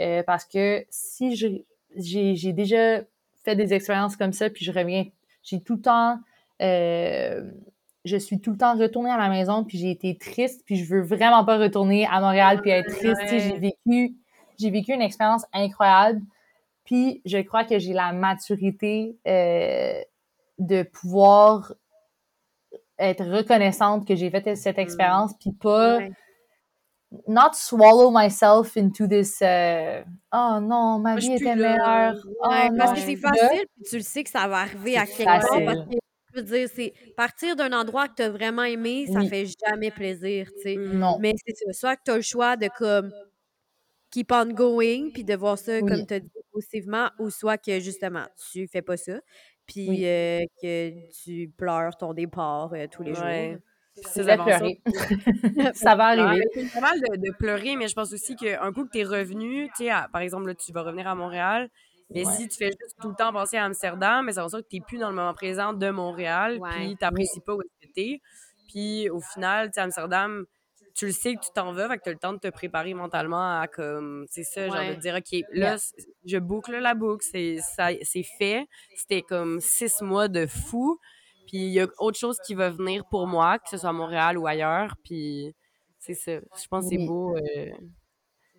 S3: euh, parce que si j'ai déjà fait des expériences comme ça puis je reviens j'ai tout le temps je suis tout le temps retournée à la maison puis j'ai été triste puis je veux vraiment pas retourner à Montréal puis être triste. J'ai vécu j'ai vécu une expérience incroyable puis je crois que j'ai la maturité euh, de pouvoir être reconnaissante que j'ai fait cette expérience puis pas
S1: Ouais.
S3: not swallow myself into this euh, oh non ma
S2: Moi,
S3: vie était meilleure
S1: Ouais,
S3: oh
S1: parce
S3: non
S1: que c'est facile, puis tu le sais que ça va arriver à quelque part. Parce que, je veux dire, c'est partir d'un endroit que tu as vraiment aimé, ça
S3: Oui.
S1: fait jamais plaisir, tu sais.
S3: non
S1: Mais c'est ça, soit que tu as le choix de comme keep on going, puis de voir ça,
S3: Oui.
S1: comme tu as dit, positivement, ou soit que justement, tu fais pas ça, puis
S3: Oui.
S1: euh, que tu pleures ton départ euh, tous les
S2: Ouais.
S1: jours.
S2: Puis
S3: je
S2: ça,
S3: vais
S2: ça va
S3: pleurer ça va arriver
S2: ben, c'est normal de, de pleurer, mais je pense aussi qu'un coup que tu es revenu, tu sais, à- par exemple, là, tu vas revenir à Montréal, mais
S3: Ouais.
S2: si tu fais juste tout le temps penser à Amsterdam, mais ça veut dire que tu n'es plus dans le moment présent de Montréal,
S1: Ouais.
S2: puis tu n'apprécies pas où est-ce que tu es. Puis au final, tu sais, Amsterdam, tu le sais que tu t'en vas, fait que tu as le temps de te préparer mentalement à comme, c'est ça, genre de
S1: Ouais.
S2: dire, OK, là,
S3: Yeah.
S2: je boucle la boucle, c'est ça- c'est fait. C'était comme six mois de fou. Puis il y a autre chose qui va venir pour moi, que ce soit à Montréal ou ailleurs. Puis c'est ça. Je pense que c'est beau. euh,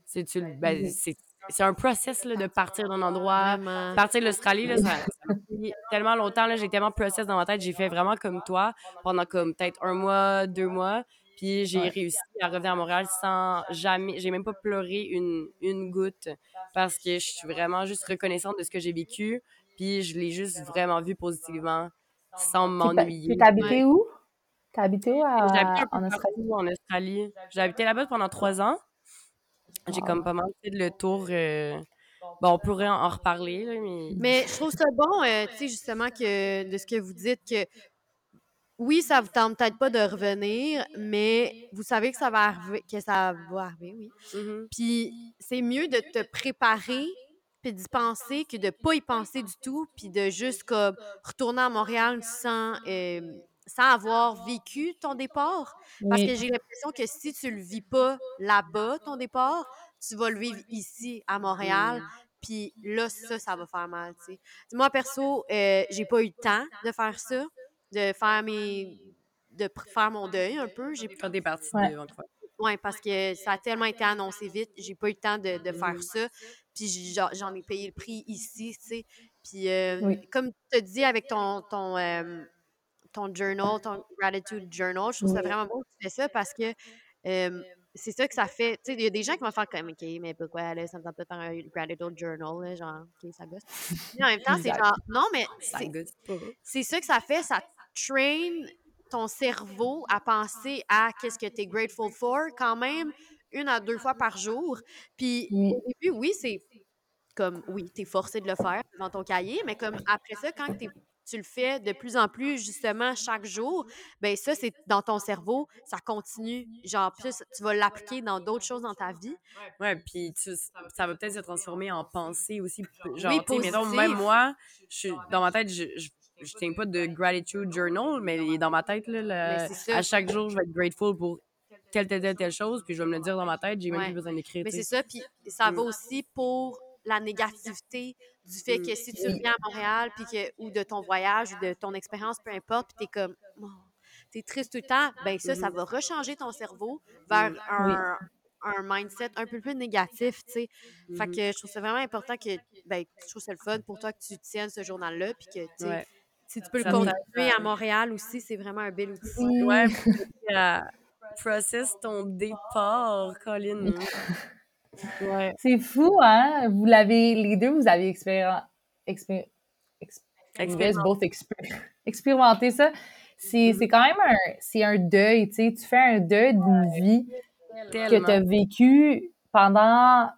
S2: c'est tu le- ben, c'est- c'est un process là, de partir d'un endroit.
S1: Vraiment.
S2: Partir de l'Australie, là, ça, ça tellement longtemps. là, J'ai tellement process dans ma tête. J'ai fait vraiment comme toi pendant comme peut-être un mois, deux mois. Puis j'ai
S3: Ouais.
S2: réussi à revenir à Montréal sans jamais. J'ai même pas pleuré une, une goutte parce que je suis vraiment juste reconnaissante de ce que j'ai vécu. Puis je l'ai juste vraiment vu positivement sans m'ennuyer.
S3: t'as habité où? T'as habité où à- en Australie?
S2: En Australie. J'ai habité là-bas pendant trois ans. J'ai
S3: Wow.
S2: comme pas mal fait le tour. euh, Bon, on pourrait en en reparler, là, mais.
S1: Mais je trouve ça bon, euh, tu sais, justement, que de ce que vous dites, que oui, ça vous tente peut-être pas de revenir, mais vous savez que ça va arriver, que ça va arriver, oui.
S2: Mhm.
S1: Puis c'est mieux de te préparer puis d'y penser que de pas y penser du tout puis de juste comme retourner à Montréal sans euh, sans avoir vécu ton départ parce
S3: Oui.
S1: que j'ai l'impression que si tu le vis pas là-bas ton départ, tu vas le vivre ici à Montréal puis là ça ça va faire mal, tu sais. Moi perso, euh, j'ai pas eu le temps de faire ça, de faire mes de faire mon deuil un peu, j'ai
S2: Quand t'es partie
S3: Ouais.
S2: de
S1: ouais, parce que ça a tellement été annoncé vite, j'ai pas eu le temps de, de faire
S2: Mhm.
S1: ça. Puis j'en ai payé le prix ici, tu sais. Puis euh,
S3: Oui.
S1: comme tu te dis avec ton, ton, euh, ton journal, ton gratitude journal, je trouve ça
S3: Oui.
S1: vraiment beau que tu fais ça parce que euh, c'est ça que ça fait. Tu sais, il y a des gens qui vont faire comme, OK, mais pourquoi, là, ça me tente pas de faire un gratitude journal, là, genre, OK, ça gosse. Mais en même temps, c'est genre, non, mais
S2: Ça
S1: c'est
S2: goûte pas.
S1: c'est ça que ça fait, ça train ton cerveau à penser à qu'est-ce que tu es grateful for quand même une à deux fois par jour. Puis
S3: Oui.
S1: au début, oui, c'est comme, oui, tu es forcé de le faire dans ton cahier, mais comme après ça, quand t'es- tu le fais de plus en plus, justement, chaque jour, ben ça, c'est dans ton cerveau, ça continue. Genre, plus tu vas l'appliquer dans d'autres choses dans ta vie.
S2: Ouais, puis tu- ça va peut-être se transformer en pensée aussi. Genre,
S1: Oui,
S2: mettons, même moi, je suis dans ma tête, je, je, je tiens pas de gratitude journal, mais dans ma tête, là, à chaque jour, je vais être grateful pour telle, telle, telle, telle chose, puis je vais me le dire dans ma tête, j'ai même
S1: Ouais.
S2: plus besoin d'écrire.
S1: Mais c'est ça, puis ça
S2: Mm.
S1: va aussi pour la négativité du fait que si tu reviens à Montréal, puis que, ou de ton voyage, ou de ton expérience, peu importe, puis t'es comme, oh, t'es triste tout le temps, ben ça, ça va rechanger ton cerveau vers un, un mindset un peu plus négatif, tu sais. Fait
S2: Mhm.
S1: que je trouve ça vraiment important que, ben, je trouve ça le fun pour toi que tu tiennes ce journal-là, puis que, tu
S2: Ouais.
S1: Si tu peux le
S2: Ça
S1: continuer
S2: à-
S1: Montréal aussi, c'est vraiment un bel outil.
S3: Oui.
S2: Ouais, à process ton départ, Colin. Ouais.
S3: C'est fou, hein? Vous l'avez, les deux, vous avez expéri- both expé- expérimenté ça. C'est c'est quand même un, c'est un deuil, tu sais. Tu fais un deuil d'une vie que tu as vécu pendant.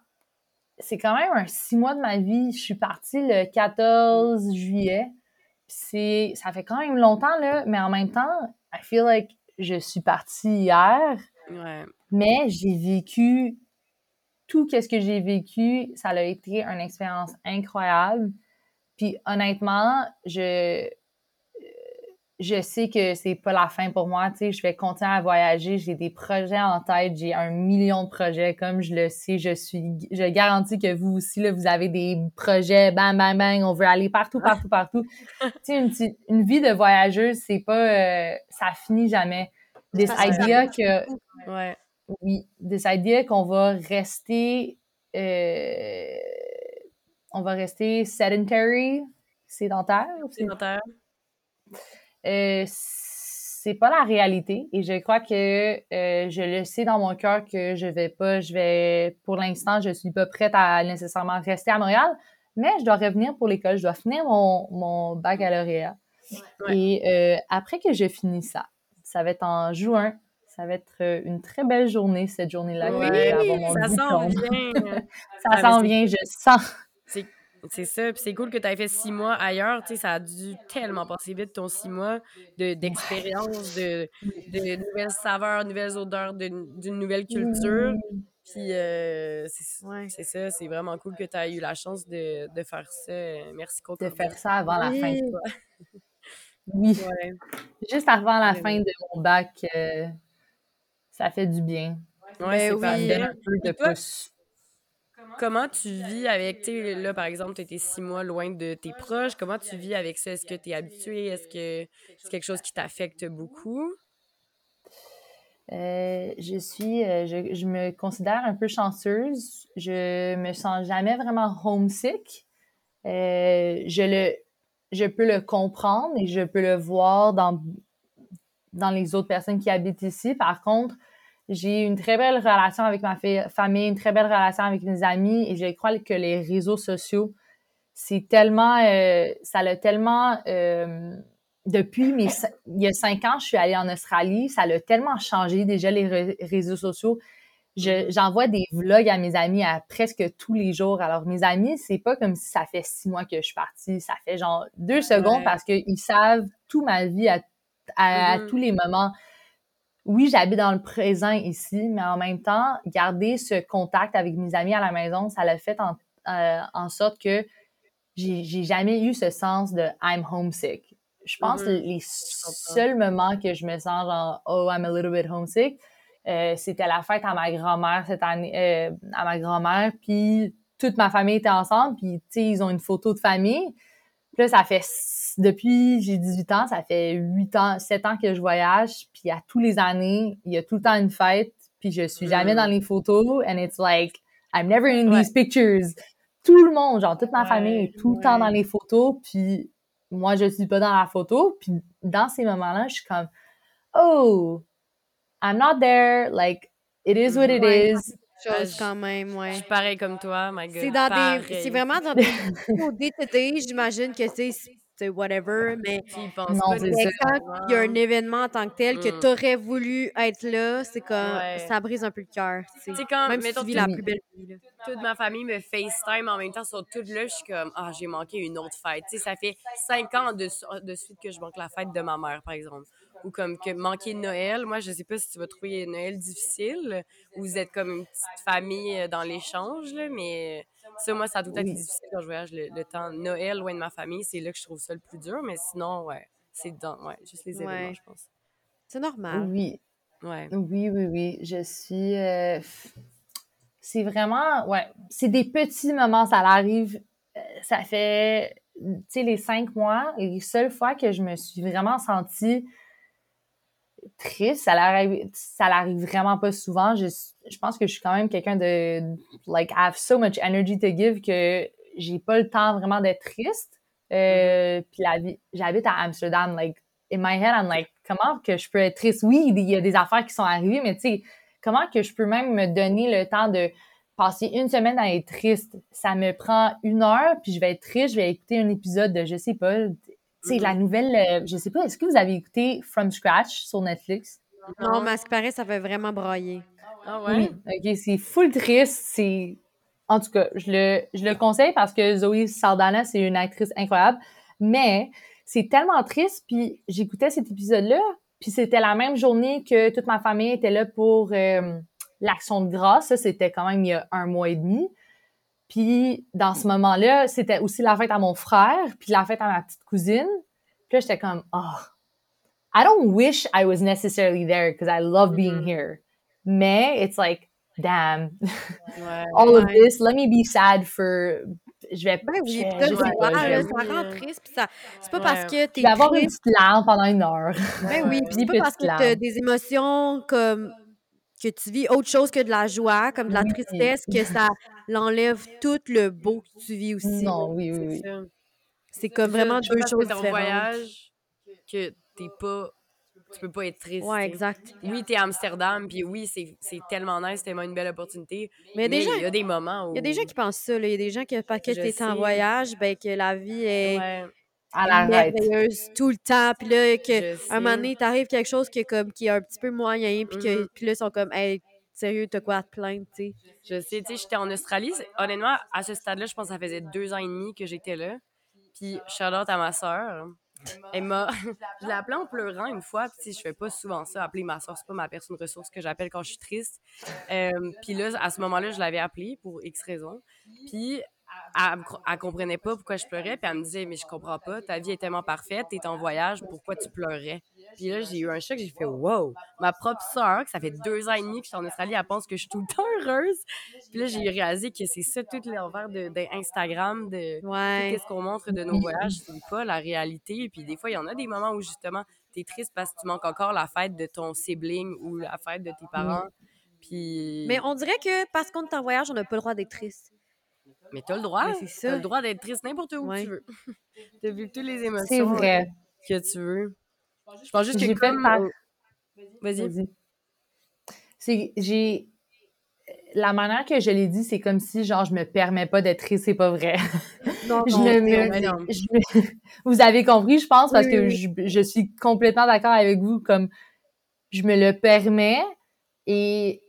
S3: C'est quand même un six mois de ma vie. Je suis partie le 14 juillet. C'est, ça fait quand même longtemps, là. Mais en même temps, I feel like je suis partie hier.
S2: Ouais.
S3: Mais j'ai vécu tout ce que j'ai vécu, ça a été une expérience incroyable. Puis honnêtement, je je sais que c'est pas la fin pour moi, tu sais, je vais continuer à voyager, j'ai des projets en tête, j'ai un million de projets comme je le sais, je suis je garantis que vous aussi là, vous avez des projets bang bang bang, on veut aller partout partout partout. tu sais une, vie de voyageuse, c'est pas euh, ça finit jamais.
S1: Que ça
S3: idea que
S2: Ouais.
S3: oui, this idea qu'on va rester euh, on va rester sedentary, sédentaire,
S2: Sédentaire.
S3: Euh, c'est pas la réalité et je crois que euh, je le sais dans mon cœur que je vais pas, je vais, pour l'instant, je suis pas prête à nécessairement rester à Montréal, mais je dois revenir pour l'école, je dois finir mon, mon baccalauréat.
S2: Ouais.
S3: Et euh, après que je finis ça, ça va être en juin, ça va être une très belle journée, cette journée-là,
S2: ça s'en
S3: diplôme.
S2: vient.
S3: Ça
S2: Ah,
S3: s'en
S2: mais
S3: vient, je sens.
S2: C'est ça, puis c'est cool que tu aies fait six mois ailleurs, tu sais, ça a dû tellement passer vite ton six mois de- d'expérience, de, de nouvelles saveurs, nouvelles odeurs, de- d'une nouvelle culture. Puis euh, c'est
S1: Ouais.
S2: ça, c'est vraiment cool que tu aies eu la chance de, de faire ça. Merci
S3: De
S2: Coco.
S3: faire ça avant la fin.
S1: Oui.
S3: Oui.
S2: Ouais.
S3: Juste avant la
S2: Ouais,
S3: fin de mon bac, euh, ça fait du bien.
S2: Ouais, c'est
S1: oui.
S3: Ça me donne
S2: parfait.
S3: un peu de
S2: toi? Comment tu vis avec, tu sais, là, par exemple, tu étais six mois loin de tes proches. Comment tu vis avec ça? Est-ce que tu es habitué? Est-ce que c'est quelque chose qui t'affecte beaucoup?
S3: Euh, je suis, euh, je, je me considère un peu chanceuse. Je me sens jamais vraiment homesick. Euh, je le, je peux le comprendre et je peux le voir dans, dans les autres personnes qui habitent ici. Par contre, j'ai une très belle relation avec ma fa- famille, une très belle relation avec mes amis et je crois que les réseaux sociaux, c'est tellement, euh, ça l'a tellement, euh, depuis mes, il y a cinq ans, je suis allée en Australie, ça l'a tellement changé déjà les ré- réseaux sociaux. Je- J'envoie des vlogs à mes amis à presque tous les jours. Alors, mes amis, c'est pas comme si ça fait six mois que je suis partie. Ça fait genre deux secondes
S2: Ouais.
S3: parce qu'ils savent toute ma vie à, à- à
S2: Mhm.
S3: tous les moments. Oui, j'habite dans le présent ici, mais en même temps, garder ce contact avec mes amis à la maison, ça l'a fait en, euh, en sorte que j'ai jamais eu ce sens de I'm homesick. Je pense que les seuls moments que je me sens genre oh I'm a little bit homesick, euh, c'était la fête à ma grand-mère cette année, euh, à ma grand-mère, puis toute ma famille était ensemble, puis tu sais ils ont une photo de famille. Puis là ça fait depuis j'ai 18 ans, ça fait 8 ans, 7 ans que je voyage, puis à tous les années, il y a tout le temps une fête, puis je suis jamais
S2: Mm.
S3: dans les photos, and it's like, I'm never in
S2: Ouais.
S3: these pictures. Tout le monde, genre toute ma famille est tout le temps
S2: ouais.
S3: dans les photos, puis moi, je suis pas dans la photo, puis dans ces moments-là, je suis comme, oh, I'm not there, like, it is what it
S1: Ouais.
S3: is.
S1: Chose
S2: je-
S1: quand même,
S2: Je
S1: ouais.
S2: suis pareil comme toi, my God.
S1: C'est dans des. C'est vraiment dans des. J'imagine que c'est. C'est whatever, mais
S2: Tu
S3: Non, c'est
S1: mais quand il y a un événement en tant que tel que
S2: Mm.
S1: t'aurais voulu être là, c'est comme.
S2: Ouais.
S1: Ça brise un peu le cœur. tu.
S2: Tu quand,
S1: Même si
S2: mettons,
S1: tu vis la plus belle vie. là.
S2: toute ma famille me FaceTime en même temps sur tout là, je suis comme ah j'ai manqué une autre fête. Tu sais, ça fait cinq ans de, de suite que je manque la fête de ma mère par exemple. Ou comme que manquer Noël, moi je sais pas si tu vas trouver Noël difficile ou vous êtes comme une petite famille euh, dans l'échange là, mais ça moi ça a tout le temps été
S3: Oui.
S2: difficile quand je voyage le, le temps Noël loin de ma famille, c'est là que je trouve ça le plus dur, mais sinon ouais, c'est dans ouais, juste les événements
S1: Ouais.
S2: je pense.
S1: C'est normal.
S3: Oui,
S2: Ouais.
S3: oui, oui, oui. Je suis. euh, c'est vraiment. Ouais. C'est des petits moments, ça arrive. euh, Ça fait. Tu sais, les cinq mois, les seules fois que je me suis vraiment sentie triste, ça l'arrive, ça l'arrive vraiment pas souvent. Je, je pense que je suis quand même quelqu'un de. Like, I have so much energy to give que j'ai pas le temps vraiment d'être triste. Euh, Puis la vie, j'habite à Amsterdam, like, in my head, I'm like, comment que je peux être triste? Oui, il y a des affaires qui sont arrivées, mais tu sais, comment que je peux même me donner le temps de passer une semaine à être triste? Ça me prend une heure, puis je vais être triste, je vais écouter un épisode de, je sais pas, tu sais, la nouvelle, euh, je sais pas, est-ce que vous avez écouté From Scratch sur Netflix?
S1: Non, mais à ce qui paraît, ça fait vraiment brailler.
S2: Ah ouais?
S3: Oui. OK, c'est full triste, c'est... En tout cas, je le, je le conseille parce que Zoé Saldana, c'est une actrice incroyable, mais c'est tellement triste, puis j'écoutais cet épisode-là, puis c'était la même journée que toute ma famille était là pour euh, l'Action de grâce, ça, c'était quand même il y a un mois et demi, puis dans ce moment-là, c'était aussi la fête à mon frère, puis la fête à ma petite cousine, puis là, j'étais comme, oh, I don't wish I was necessarily there because I love being
S2: Mhm.
S3: here. Mais it's like, damn,
S2: Ouais.
S3: all of
S1: Ouais.
S3: this, let me be sad for. Je vais,
S1: Ben oui,
S3: pas,
S1: là,
S3: vais-
S1: ça rend triste, puis ça... C'est pas
S2: Ouais.
S1: parce que t'es
S3: vais avoir une petite larme pendant une heure.
S1: Ben oui, puis c'est pas parce que t'as des émotions comme... que tu vis autre chose que de la joie, comme de la
S3: Oui.
S1: tristesse, que ça l'enlève tout le beau que tu vis aussi.
S3: Non, oui, oui, oui.
S2: C'est
S1: comme vraiment deux
S2: parce que
S1: choses
S2: t'es en
S1: différentes.
S2: voyage que t'es pas tu peux pas être triste
S1: Ouais, exact.
S2: oui t'es à Amsterdam puis oui c'est c'est tellement nice c'est tellement une belle opportunité
S1: Mais il y a des gens,
S2: il y a des moments où
S1: il y a des gens qui pensent ça, là. Il y a des gens qui, parce que t'es en voyage, ben que la vie est
S2: ouais
S3: À
S1: merveilleuse tout le temps, puis là, que... un moment donné, t'arrives quelque chose qui est comme qui est un petit peu moyen, puis que
S2: Mhm.
S1: puis là ils sont comme hey, sérieux, t'as quoi à te plaindre, tu sais.
S2: je sais tu sais j'étais en Australie honnêtement à ce stade là je pense que ça faisait deux ans et demi que j'étais là. Puis out à ma soeur elle m'a je l'ai appelée en pleurant une fois puis je fais pas souvent ça appeler ma soeur c'est pas ma personne ressource que j'appelle quand je suis triste. Euh, puis là à ce moment-là je l'avais appelée pour X raison puis elle, elle comprenait pas pourquoi je pleurais puis elle me disait mais je comprends pas ta vie est tellement parfaite t'es en voyage pourquoi tu pleurais puis là j'ai eu un choc j'ai fait wow ma propre soeur que ça fait deux ans et demi que je suis en Australie elle pense que je suis tout le temps heureuse puis là j'ai réalisé que c'est ça tout l'envers de, de de
S1: Ouais.
S2: qu'est-ce qu'on montre de nos voyages, c'est pas la réalité. Puis des fois, il y en a des moments où justement, t'es triste parce que tu manques encore la fête de ton sibling ou la fête de tes parents. Puis.
S1: Mais on dirait que parce qu'on est en voyage, on n'a pas le droit d'être triste.
S2: Mais t'as le droit. T'as le droit d'être triste n'importe où
S1: Ouais.
S2: tu veux. T'as vu toutes les émotions
S3: C'est vrai.
S2: que tu veux. Je pense juste que
S3: J'ai fait
S2: comme...
S3: par-
S2: Vas-y.
S3: Vas-y. C'est, j'ai, la manière que je l'ai dit, c'est comme si, genre, je me permets pas d'être triste, c'est pas vrai.
S1: Non,
S3: je
S1: non, c'est-
S3: me-
S2: non.
S3: je vous avez compris, je pense, parce
S1: Oui,
S3: que
S1: oui.
S3: je, je suis complètement d'accord avec vous, comme, je me le permets et,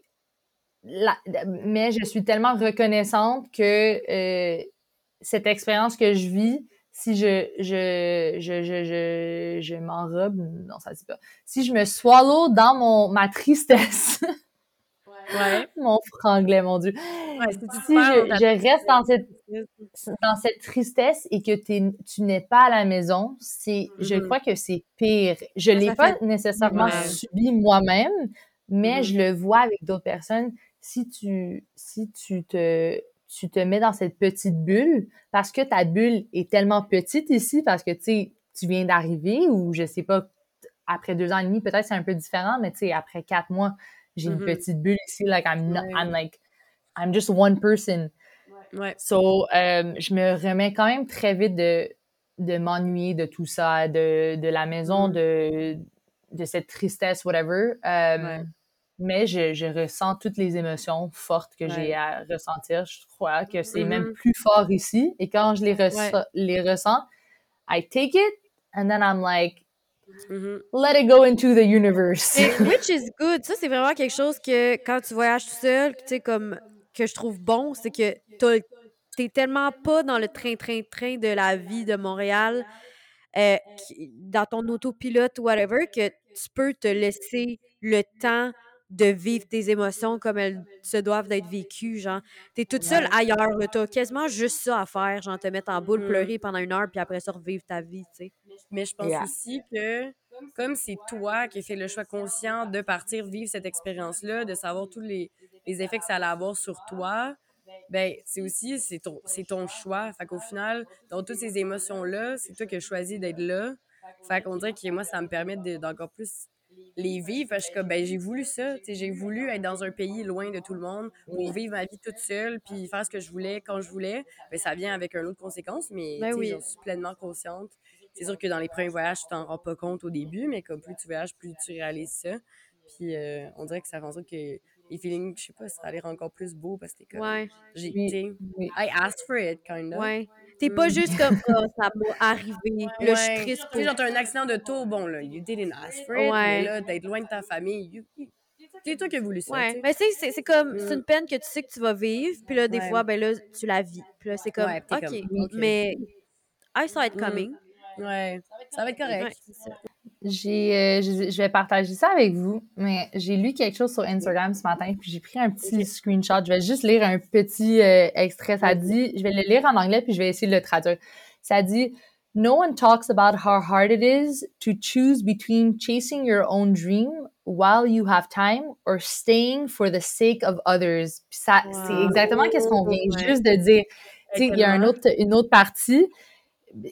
S3: la- mais je suis tellement reconnaissante que euh, cette expérience que je vis, si je, je, je, je, je, je m'enrobe, non, ça dit pas. Si je me swallow dans mon, ma tristesse,
S2: Ouais.
S3: mon franglais, mon Dieu.
S2: Ouais, si
S3: je, je reste dans cette,
S2: tristesse,
S3: dans cette tristesse et que tu n'es pas à la maison, c'est, je
S2: Mhm.
S3: crois que c'est pire. Je l'ai
S1: ça
S3: pas
S1: fait-
S3: nécessairement
S2: Ouais.
S3: subi moi-même, mais
S2: Mhm.
S3: je le vois avec d'autres personnes. Si tu, si tu te, tu te mets dans cette petite bulle, parce que ta bulle est tellement petite ici, parce que, tu sais, tu viens d'arriver ou je sais pas, après deux ans et demi, peut-être c'est un peu différent, mais tu sais, après quatre mois, j'ai une
S2: Mhm.
S3: petite bulle ici, like I'm not,
S2: Ouais.
S3: I'm like, I'm just one person.
S2: Ouais.
S3: So, euh, je me remets quand même très vite de, de m'ennuyer de tout ça, de, de la maison,
S2: Mhm.
S3: de, de cette tristesse, whatever. Euh,
S2: Ouais.
S3: Mais je, je ressens toutes les émotions fortes que j'ai
S2: Ouais.
S3: à ressentir. Je crois que c'est même
S2: Mhm.
S3: plus fort ici. Et quand je les, ressa-
S1: Ouais.
S3: les ressens, I take it and then I'm like,
S2: Mhm.
S3: let it go into the universe.
S1: Et which is good. Ça, c'est vraiment quelque chose que quand tu voyages tout seul, tu sais, comme que je trouve bon, c'est que t'es tellement pas dans le train-train-train de la vie de Montréal, euh, dans ton autopilote ou whatever, que tu peux te laisser le temps de vivre tes émotions comme elles se doivent d'être vécues, genre. T'es toute seule ailleurs, là. T'as quasiment juste ça à faire, genre te mettre en boule,
S2: Mhm.
S1: pleurer pendant une heure, puis après ça, revivre ta vie, tu sais.
S2: Mais je pense
S3: Yeah.
S2: aussi que comme c'est toi qui as fait le choix conscient de partir vivre cette expérience-là, de savoir tous les, les effets que ça allait avoir sur toi, ben c'est aussi c'est ton c'est ton choix. Fait qu'au final, dans toutes ces émotions-là, c'est toi qui as choisi d'être là. Fait qu'on dirait que moi, ça me permet de- d'encore plus les vivre. Fait que ben j'ai voulu ça. Tu sais, J'ai voulu être dans un pays loin de tout le monde pour vivre ma vie toute seule puis faire ce que je voulais quand je voulais. Ben, ça vient avec un autre conséquence, mais
S1: Ben oui.
S2: j'en suis pleinement consciente. C'est sûr que dans les premiers voyages, tu t'en rends pas compte au début, mais comme plus tu voyages, plus tu réalises ça. Puis euh, on dirait que ça fait en sorte que les feelings, je sais pas, ça a l'air encore plus beau parce que t'es comme,
S1: Ouais,
S2: j'ai
S3: Oui.
S2: été,
S3: Oui.
S2: I asked for it, kind of.
S1: ouais. T'es pas
S2: Mm.
S1: juste comme, ah, ça m'est arrivé. Là, je suis
S2: Ouais.
S1: triste
S2: Tu sais, genre, t'as un accident de tour, bon, là, you didn't ask for it,
S1: Ouais.
S2: mais là, d'être loin de ta famille, you- c'est toi qui as voulu ça,
S1: Ouais,
S2: tu sais.
S1: mais c'est, c'est, comme, c'est
S2: Mm.
S1: une peine que tu sais que tu vas vivre, puis là, des
S2: Ouais.
S1: fois, ben là, tu la vis. Puis là, c'est comme,
S2: Ouais, t'es
S1: OK,
S2: comme,
S1: mais I saw it
S2: Mm.
S1: coming.
S2: Ouais, ça va être correct.
S1: Ouais.
S3: J'ai, euh, je, je vais partager ça avec vous, mais j'ai lu quelque chose sur Instagram ce matin, puis j'ai pris un petit screenshot. Je vais juste lire un petit euh, extrait. Ça dit, je vais le lire en anglais, puis je vais essayer de le traduire. Ça dit, No one talks about how hard it is to choose between chasing your own dream while you have time or staying for the sake of others. Puis ça, c'est exactement qu'est-ce qu'on vient
S1: Ouais.
S3: juste de dire. Tu sais, il y a un autre, une autre partie.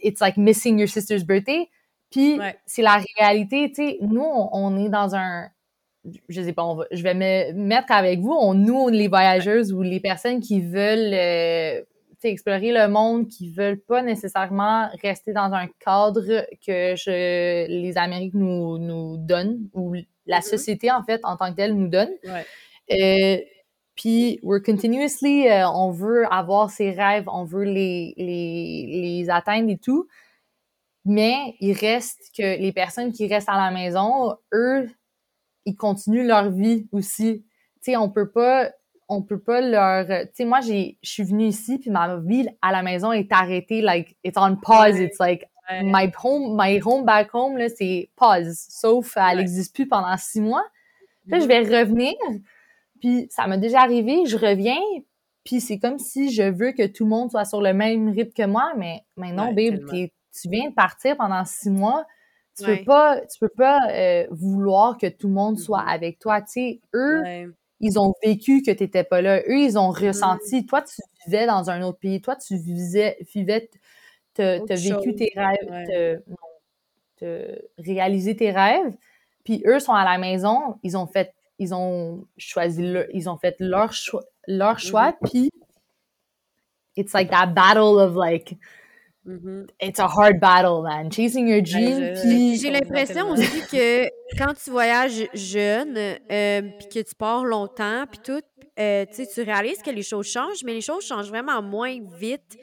S3: It's like missing your sister's birthday. Puis
S2: Ouais.
S3: c'est la réalité, tu sais. Nous, on, on est dans un. Je sais pas, on va, je vais me mettre avec vous. On, nous, les voyageuses ou les personnes qui veulent euh, tu sais, explorer le monde, qui veulent pas nécessairement rester dans un cadre que je, les Amériques nous, nous donnent ou la
S2: Mhm.
S3: société, en fait, en tant que telle, nous donne.
S2: Ouais.
S3: Euh, puis, we're continuously, euh, on veut avoir ses rêves, on veut les, les, les atteindre et tout. Mais il reste que les personnes qui restent à la maison, eux, ils continuent leur vie aussi. Tu sais, on peut pas, on peut pas leur, tu sais, moi, j'ai, je suis venue ici, puis ma vie à la maison est arrêtée, like, it's on pause, it's like, my home, my home back home, là, c'est pause. Sauf, elle n'existe plus pendant six mois. Puis là, je vais revenir, puis ça m'est déjà arrivé, je reviens, puis c'est comme si je veux que tout le monde soit sur le même rythme que moi, mais, mais non,
S2: Ouais,
S3: babe, tu viens de partir pendant six mois, tu
S1: Ouais.
S3: peux pas, tu peux pas euh, vouloir que tout le monde soit
S2: Mhm.
S3: avec toi, tu sais, eux,
S2: Ouais.
S3: ils ont vécu que t'étais pas là, eux, ils ont ressenti, toi, tu vivais dans un autre pays, toi, tu vivais, vivais, t'as vécu tes rêves, t'as réalisé tes rêves, puis eux sont à la maison, ils ont fait, ils ont choisi, le- ils ont fait leur choix, leur choix, puis it's like that battle of like,
S2: Mhm.
S3: it's a hard battle, man, chasing your dream,
S2: je-
S3: puis
S1: J'ai l'impression aussi que quand tu voyages jeune, euh, puis que tu pars longtemps, puis tout, euh, tu sais, tu réalises que les choses changent, mais les choses changent vraiment moins vite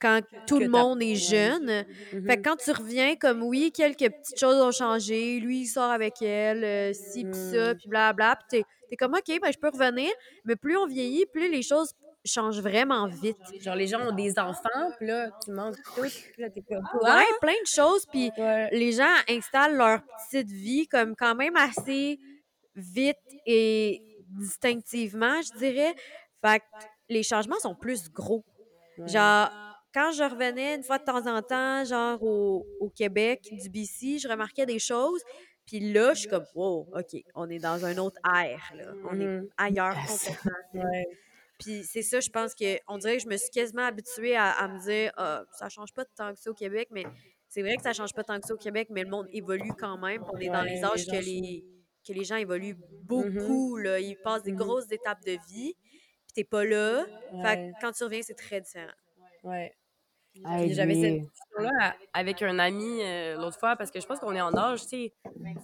S1: quand tout le monde est jeune.
S2: Mhm.
S1: Fait que quand tu reviens, comme oui, quelques petites choses ont changé, lui, il sort avec elle, euh, ci, puis ça,
S2: Mm.
S1: puis blabla, puis t'es, t'es comme, OK, ben, je peux revenir, mais plus on vieillit, plus les choses changent vraiment vite.
S2: Genre, les gens ont des enfants, puis là, tu manques tout, puis là, t'es comme,
S1: Ouais, plein de choses, puis
S2: Ouais.
S1: les gens installent leur petite vie comme quand même assez vite et distinctivement, je dirais. Fait que les changements sont plus gros.
S2: Ouais.
S1: Genre, quand je revenais une fois de temps en temps, genre au, au Québec, du BC, je remarquais des choses. Puis là, je suis comme, wow, OK, on est dans un autre air, là. On est
S2: Mhm.
S1: ailleurs
S3: Yes.
S1: complètement.
S2: Ouais.
S1: Puis c'est ça, je pense que on dirait que je me suis quasiment habituée à, à me dire ah, ça change pas tant que ça au Québec, mais c'est vrai que ça change pas tant que ça au Québec, mais le monde évolue quand même. On est dans
S2: Ouais,
S1: les
S2: les
S1: âges que les, que les gens évoluent
S2: Mm-hmm.
S1: beaucoup, là. Ils passent des
S2: Mhm.
S1: grosses étapes de vie, puis t'es pas là. Fait que quand tu reviens, c'est très différent.
S2: Ouais.
S3: I
S2: Puis j'avais cette discussion-là avec un ami euh, l'autre fois parce que je pense qu'on est en âge, tu sais,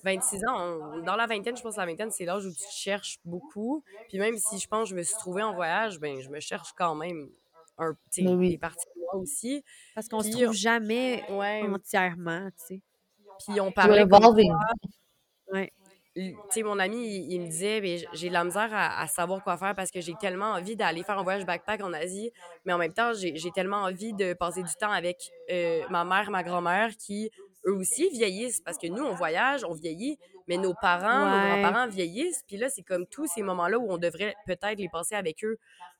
S2: 26 ans. on- dans la vingtaine, je pense que la vingtaine, c'est l'âge où tu te cherches beaucoup. Puis même si je pense que je me suis trouvée en voyage, ben je me cherche quand même un, tu sais,
S3: Mais oui.
S2: des parties de moi aussi.
S1: Parce qu'on se trouve jamais
S2: Ouais.
S1: entièrement, tu sais.
S2: Puis on parlait comme
S3: evolving.
S1: Ouais.
S2: Tu sais, mon ami, il, il me disait, j'ai de la misère à, à savoir quoi faire parce que j'ai tellement envie d'aller faire un voyage backpack en Asie, mais en même temps, j'ai tellement envie de passer du temps avec euh, ma mère, ma grand-mère, qui, eux aussi, vieillissent. Parce que nous, on voyage, on vieillit, mais nos parents, nos grands-parents vieillissent. Puis là, c'est comme tous ces moments-là où on devrait peut-être les passer avec eux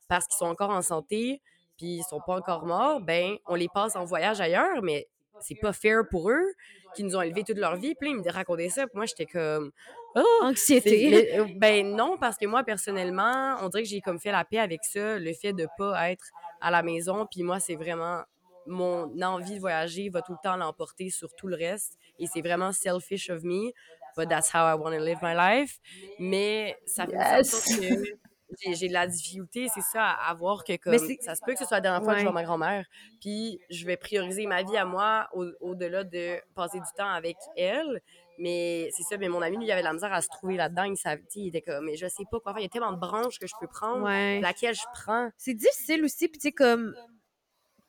S2: parce qu'ils sont encore en santé, puis ils sont pas encore morts. Ben, on les passe en voyage ailleurs, mais c'est pas fair pour eux qui nous ont élevés toute leur vie. Puis là, ils me racontaient ça. Puis moi, j'étais comme... Oh!
S1: Anxiété.
S2: ben non, parce que moi, personnellement, on dirait que j'ai comme fait la paix avec ça, le fait de pas être à la maison. Puis moi, c'est vraiment mon envie de voyager va tout le temps l'emporter sur tout le reste. Et c'est vraiment selfish of me, but that's how I want to live my life. Mais ça fait
S3: Yes.
S2: que j'ai- de la difficulté, c'est ça, à, voir que comme, ça se peut que ce soit la dernière fois que je vois
S1: Ouais.
S2: ma grand-mère. Puis je vais prioriser ma vie à moi au- au-delà de passer du temps avec elle. Mais c'est ça, mais mon ami, lui, il avait de la misère à se trouver là-dedans. Il, savait, il était comme, mais je sais pas quoi faire. Il y a tellement de branches que je peux prendre.
S1: Ouais.
S2: Laquelle je prends.
S1: C'est difficile aussi, puis tu sais, comme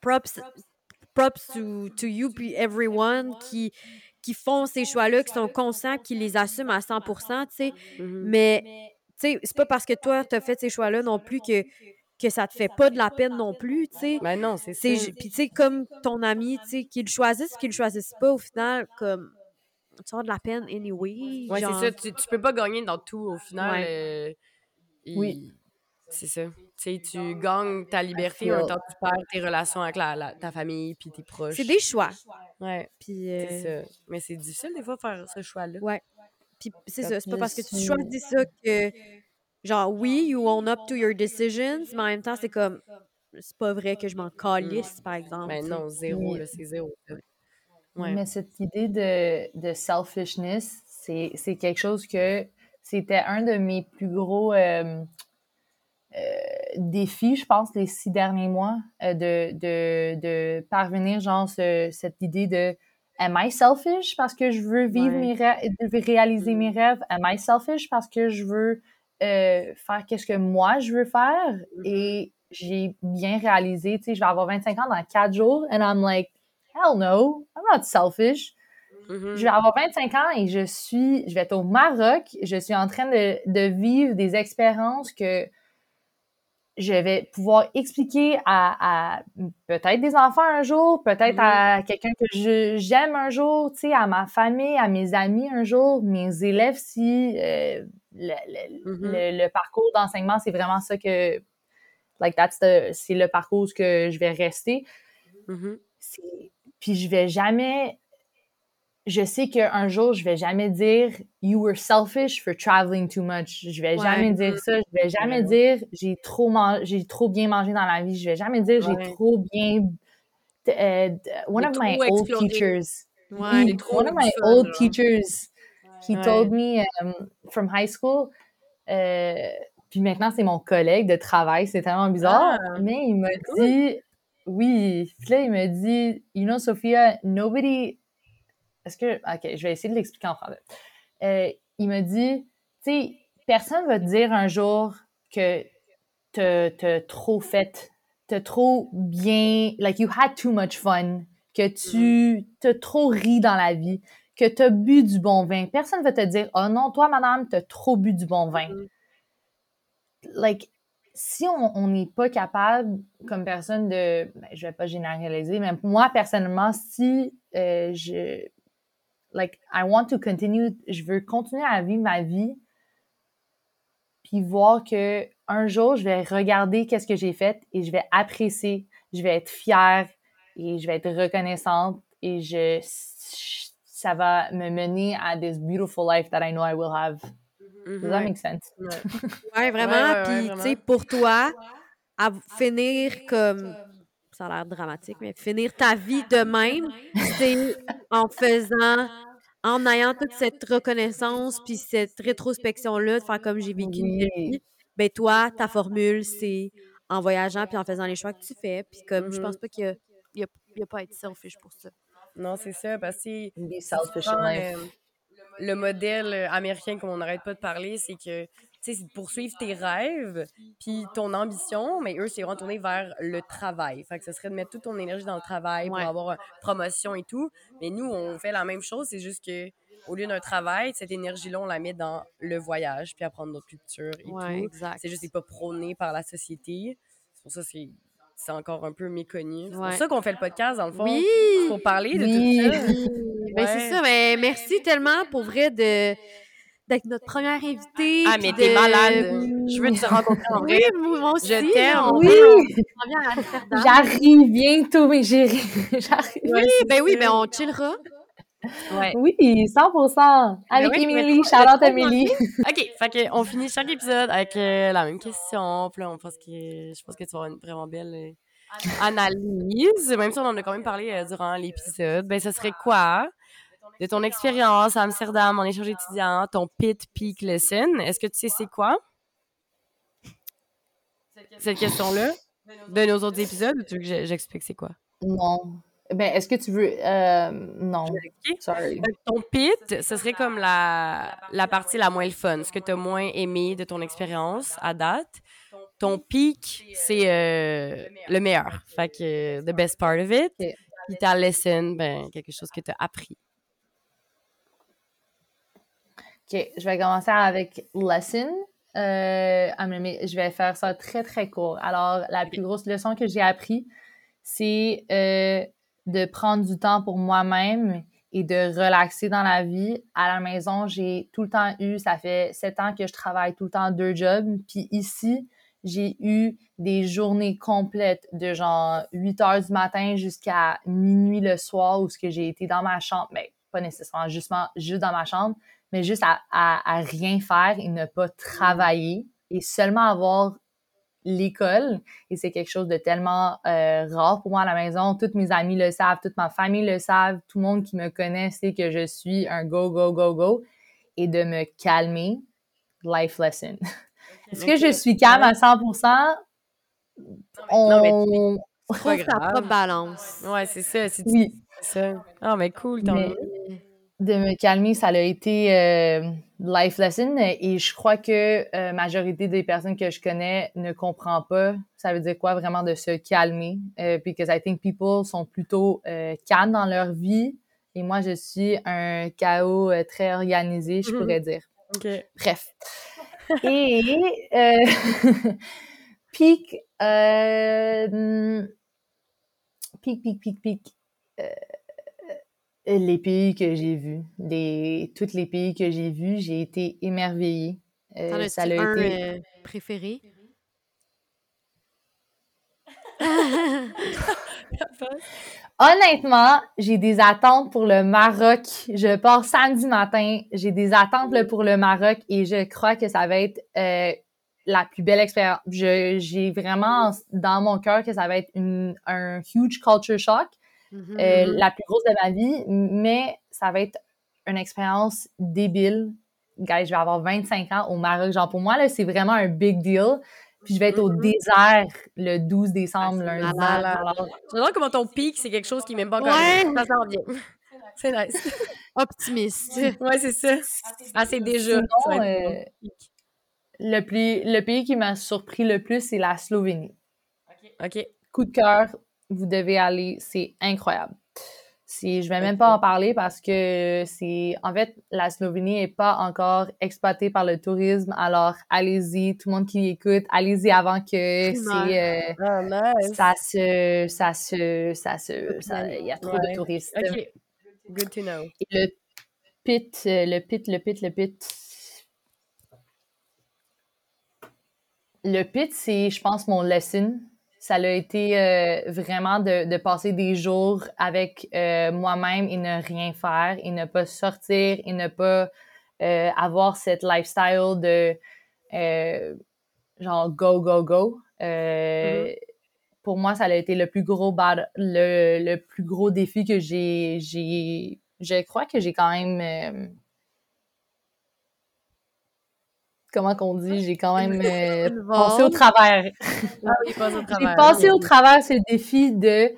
S1: props, props to, to you, puis everyone qui, qui font ces choix-là, qui sont conscients, qui les assument à 100% tu sais.
S2: Mhm.
S1: Mais, tu sais, c'est pas parce que toi, t'as fait ces choix-là non plus que, que ça te fait pas de la peine non plus, tu sais.
S2: Ben non, c'est ça.
S1: Puis, tu sais, comme ton ami, tu sais, qu'il choisisse, qu'il le choisisse pas, au final, comme, tu as de la peine anyway.
S2: Ouais,
S1: genre.
S2: c'est ça. Tu, tu peux pas gagner dans tout au final.
S1: Ouais.
S2: euh,
S3: Oui.
S2: C'est ça. Tu sais, tu gagnes ta liberté en même temps que tu perds tes relations avec la, la- ta famille puis tes proches.
S1: C'est des choix.
S2: Ouais,
S1: Puis,
S2: c'est
S1: euh,
S2: ça. Mais c'est difficile des fois de faire ce choix-là.
S1: Ouais. Puis c'est ça, c'est pas parce que tu choisis ça que, genre, oui, you own up to your decisions, mais en même temps, c'est comme, c'est pas vrai que je m'en calisse, par exemple.
S2: Ben
S1: tu sais.
S2: non, zéro, là, c'est zéro. Ouais.
S3: Mais cette idée de, de selfishness, c'est quelque chose que c'était un de mes plus gros euh, euh, défis, je pense, les six derniers mois, euh, de, de, de parvenir, genre, ce- cette idée de Am I selfish parce que je veux vivre
S1: Ouais.
S3: mes rêves, réaliser mes rêves? Am I selfish parce que je veux faire qu'est-ce que moi je veux faire? Et j'ai bien réalisé, tu sais, je vais avoir 25 ans dans 4 jours, and I'm like, hell no, I'm not selfish.
S2: Mhm.
S3: Je vais avoir 25 ans et je suis, je vais être au Maroc. Je suis en train de, de vivre des expériences que je vais pouvoir expliquer à, à peut-être des enfants un jour, peut-être à quelqu'un que j'aime un jour, tu sais, à ma famille, à mes amis un jour, mes élèves si euh, le, le- le- le parcours d'enseignement, c'est vraiment ça que, like that's the, c'est le parcours que je vais rester. Puis je vais jamais. Je sais qu'un jour, je vais jamais dire You were selfish for traveling too much. Je vais
S1: Ouais.
S3: jamais dire ça. Je vais jamais
S2: Ouais.
S3: dire J'ai trop, man- j'ai trop bien mangé dans la vie. Je vais jamais dire
S2: Ouais.
S3: J'ai trop bien. one of my old teachers. One of my old teachers. He told me um, from high school. euh, puis maintenant, c'est mon collègue de travail. C'est tellement bizarre.
S2: Ah,
S3: mais il m'a
S2: cool.
S3: dit, oui. Puis là, il m'a dit, you know, Sophia, nobody. Est-ce que. Ok, je vais essayer de l'expliquer en français. Euh, il m'a dit, tu sais, personne va te dire un jour que t'as trop fait, t'as trop bien. Like, you had too much fun, que tu t'as trop ri dans la vie, que t'as bu du bon vin. Personne va te dire, oh non, toi, madame, t'as trop bu du bon vin.
S2: Mhm.
S3: Like, si on n'est pas capable, comme personne de, ben, je vais pas généraliser, mais moi personnellement, si euh, je, like, I want to continue, je veux continuer à vivre ma vie, puis voir que un jour, je vais regarder qu'est-ce que j'ai fait et je vais apprécier, je vais être fière et je vais être reconnaissante et je, ça va me mener à this beautiful life that I know I will have. Does that
S2: Mhm.
S3: make sense?
S2: Ouais.
S1: Ouais, vraiment.
S2: Ouais, ouais, ouais,
S1: Puis, tu sais, pour toi, à finir comme. Ça a l'air dramatique, mais finir ta vie de même, c'est en faisant
S4: en ayant toute cette reconnaissance puis cette rétrospection-là, de faire comme j'ai vécu une vie, ben toi, ta formule, c'est en voyageant puis en faisant les choix que tu fais. Puis comme, je pense
S2: Mhm.
S4: pas qu'il y a, il y a, il y a pas à être selfish pour ça.
S2: Non, c'est ça, parce que
S3: Be
S2: si
S3: selfish
S2: tu
S3: in
S2: prends,
S3: life.
S2: euh, le modèle euh, américain, comme on n'arrête pas de parler, c'est que, tu sais, c'est de poursuivre tes rêves, puis ton ambition, mais eux, c'est retourner vers le travail. Fait que ce serait de mettre toute ton énergie dans le travail
S4: Ouais.
S2: pour avoir une promotion et tout. Mais nous, on fait la même chose, c'est juste que au lieu d'un travail, cette énergie-là, on la met dans le voyage, puis apprendre notre culture et
S4: Ouais,
S2: tout. C'est juste, c'est pas prôné par la société. C'est pour ça que c'est c'est encore un peu méconnu. C'est
S4: Ouais.
S2: pour ça qu'on fait le podcast, dans le fond.
S4: Oui!
S2: Pour parler de
S3: Oui.
S2: tout ça.
S4: Ben,
S2: Ouais.
S4: c'est ça, mais merci tellement pour vrai de d'être notre première invitée.
S2: Ah, mais t'es
S4: de-
S2: malade. Je veux te rencontrer en
S4: Oui,
S2: vrai.
S4: moi aussi.
S2: Je t'aime.
S3: Oui, j'arrive bientôt, mais j'arrive.
S4: Oui, ben oui, ben on chillera.
S2: Ouais.
S3: Oui, 100%. Avec
S2: oui,
S3: Émilie, Charlotte Émilie.
S2: OK, fait que on finit chaque épisode avec euh, la même question. Puis là, on pense que je pense que tu vas avoir une vraiment belle euh, analyse. Même si on en a quand même parlé euh, durant l'épisode. Ben, ce serait quoi? De ton expérience à Amsterdam en échange étudiant, ton pit peak lesson? Est-ce que tu sais c'est quoi? Cette question-là? De nos autres épisodes ou tu veux que je- j'explique c'est quoi?
S3: Non. Ben, est-ce que tu veux... Euh, non. Sorry.
S2: Que Ton pit, ce serait comme la, la partie la moins le fun, ce que tu as moins aimé de ton expérience à date. Ton peak, c'est euh, le meilleur. Fait que euh, the best part of it. Puis ta lesson, ben, quelque chose que tu as appris.
S3: OK, je vais commencer avec lesson. Euh, je vais faire ça très, très court. Alors, la plus grosse leçon que j'ai appris, c'est euh, de prendre du temps pour moi-même et de relaxer dans la vie. À la maison, j'ai tout le temps eu, ça fait sept ans que je travaille tout le temps deux jobs. Puis ici, j'ai eu des journées complètes de genre 8 heures du matin jusqu'à minuit le soir où ce que j'ai été dans ma chambre, mais pas nécessairement justement juste dans ma chambre, mais juste à, à, à rien faire et ne pas travailler et seulement avoir l'école. Et c'est quelque chose de tellement euh, rare pour moi à la maison. Toutes mes amis le savent, toute ma famille le savent, tout le monde qui me connaît sait que je suis un go, go, go, go. Et de me calmer, life lesson. Est-ce que je suis calme à 100%? On...
S2: Non, mais
S4: Trouve ta propre balance.
S2: Ouais, c'est ça. C'est
S3: Oui,
S2: ça. Ah, mais cool.
S3: Mais- de me calmer, ça a été euh, life lesson et je crois que euh, majorité des personnes que je connais ne comprend pas ça veut dire quoi vraiment de se calmer euh, because I think people sont plutôt euh, calmes dans leur vie et moi je suis un chaos euh, très organisé je
S2: Mhm.
S3: pourrais dire
S2: OK.
S3: Bref. Et euh, pic, pic, pic, pic, pic. Les pays que j'ai vus, les, tous les pays que j'ai vus, j'ai été émerveillée. Euh, ça
S4: as-tu
S3: a
S4: un
S3: été.
S4: euh, préféré?
S3: Honnêtement, j'ai des attentes pour le Maroc. Je pars samedi matin. J'ai des attentes là, pour le Maroc et je crois que ça va être euh, la plus belle expérience. J'ai vraiment dans mon cœur que ça va être une, un huge culture shock,
S4: Mhm.
S3: euh, la plus grosse de ma vie, mais ça va être une expérience débile. Guys, je vais avoir 25 ans au Maroc. Genre, pour moi, là, c'est vraiment un big deal. Puis je vais être au
S2: Mhm.
S3: désert le 12 décembre,
S2: Ah, c'est
S3: lundi. Alors,
S2: J'adore comment ton pic, c'est quelque chose qui même pas encore.
S4: Ouais.
S2: Ça s'en vient. C'est nice.
S4: Optimiste.
S2: Ouais, c'est ça. Ah, c'est déjà.
S3: Sinon,
S2: ça
S3: euh, le, plus, le pays qui m'a surpris le plus, c'est la Slovénie.
S2: OK.
S3: Coup de cœur, vous devez aller, c'est incroyable. Si, je vais même pas en parler parce que c'est en fait la Slovénie est pas encore exploitée par le tourisme alors allez-y tout le monde qui écoute allez-y avant que c'est euh,
S2: Ah, nice.
S3: ça se ça se ça se ça- il y a trop
S2: Ouais.
S3: de touristes
S2: OK. Good to know.
S3: Et le pit euh, le pit le pit le pit le pit c'est je pense mon lesson ça a été euh, vraiment de, de passer des jours avec euh, moi-même et ne rien faire et ne pas sortir et ne pas euh, avoir cette lifestyle de genre go go go Euh, pour moi ça a été le plus gros bad- le, le plus gros défi que j'ai j'ai je crois que j'ai quand même. euh, comment qu'on dit? J'ai quand même euh, passé au travers.
S2: Ah oui, au
S3: J'ai
S2: travers.
S3: passé au travers ce défi de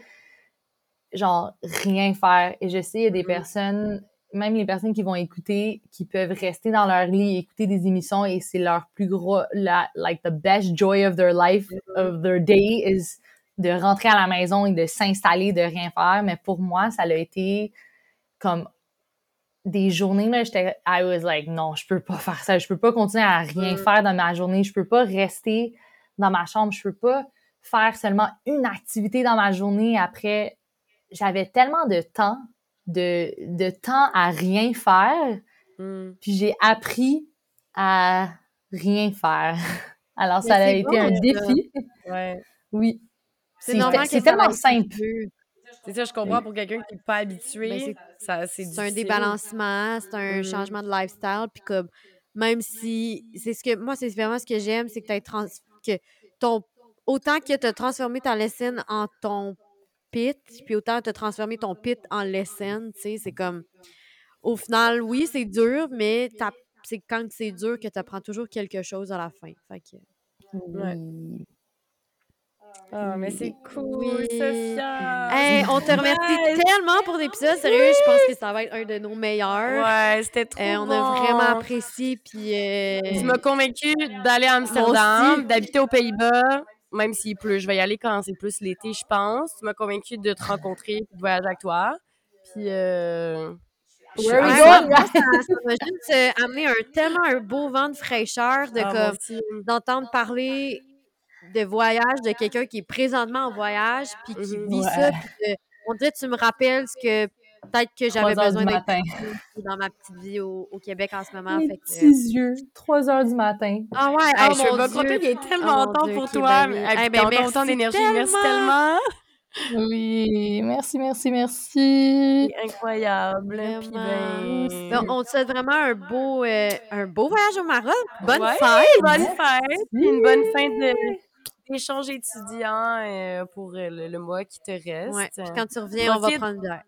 S3: genre rien faire. Et je sais, il y a des
S2: Mhm.
S3: personnes, même les personnes qui vont écouter, qui peuvent rester dans leur lit, écouter des émissions et c'est leur plus gros, la, like the best joy of their life, of their day is de rentrer à la maison et de s'installer, de rien faire. Mais pour moi, ça a été comme des journées, là, j'étais, I was like, non, je peux pas faire ça, je peux pas continuer à rien
S2: Mm.
S3: faire dans ma journée, je peux pas rester dans ma chambre, je peux pas faire seulement une activité dans ma journée. Après, j'avais tellement de temps, de, de temps à rien faire,
S2: Mm.
S3: puis j'ai appris à rien faire. Alors,
S1: Mais
S3: ça a été
S1: bon,
S3: un défi.
S2: Ouais.
S3: Oui.
S1: C'est
S3: tellement simple.
S2: C'est ça, je comprends pour quelqu'un qui n'est pas habitué.
S1: Ben, c'est- un débalancement, c'est un
S2: Mhm.
S1: changement de lifestyle. Puis comme, même si. C'est ce que. Moi, c'est vraiment ce que j'aime, c'est que tu trans... que ton. Autant que tu as transformé ta lesson en ton pit, puis autant tu as transformé ton pit en lesson, tu sais, c'est comme. Au final, oui, c'est dur, mais t'as- c'est quand c'est dur que tu apprends toujours quelque chose à la fin. Fait que.
S3: Oui.
S2: Ah, mais c'est cool,
S1: Oui.
S2: Sophia.
S1: Hey, on te remercie
S2: Nice.
S1: tellement pour l'épisode. Sérieux, je pense que ça va être un de nos meilleurs.
S2: Ouais, c'était trop
S1: Euh, on
S2: bon.
S1: a vraiment apprécié. Puis. euh,
S2: Tu m'as convaincu d'aller à Amsterdam, d'habiter aux Pays-Bas, même s'il pleut. Je vais y aller quand c'est plus l'été, je pense. Tu m'as convaincu de te rencontrer et de voyager avec toi. Puis, euh,
S3: Where we going,
S1: ça m'a juste euh, amené un, tellement un beau vent de fraîcheur de
S2: Ah,
S1: comme d'entendre parler de voyage de quelqu'un qui est présentement en voyage puis qui
S2: Mhm.
S1: vit
S3: Ouais.
S1: ça puis on dirait tu me rappelles ce que peut-être que j'avais besoin
S3: matin.
S1: dans ma petite vie au, au Québec en ce moment
S3: Mes
S1: fait que
S3: petits yeux, 3 heures du matin.
S1: ah ouais
S2: Hey,
S1: oh
S2: je
S1: mon Dieu
S2: il a tellement
S1: Oh
S2: temps
S1: Dieu,
S2: pour toi.
S1: ben Eh
S2: puis
S1: ben, merci
S2: d'énergie. Merci
S1: tellement.
S3: Oui, merci, merci, merci.
S2: Incroyable. Puis ben...
S1: Donc, on te souhaite vraiment un beau euh, un beau voyage au Maroc bonne
S2: Ouais,
S1: fête
S2: Bonne fête. Puis une bonne fin de- d'échange étudiant euh, pour euh, le, le mois qui te reste.
S1: ouais puis quand tu reviens on va prendre une bière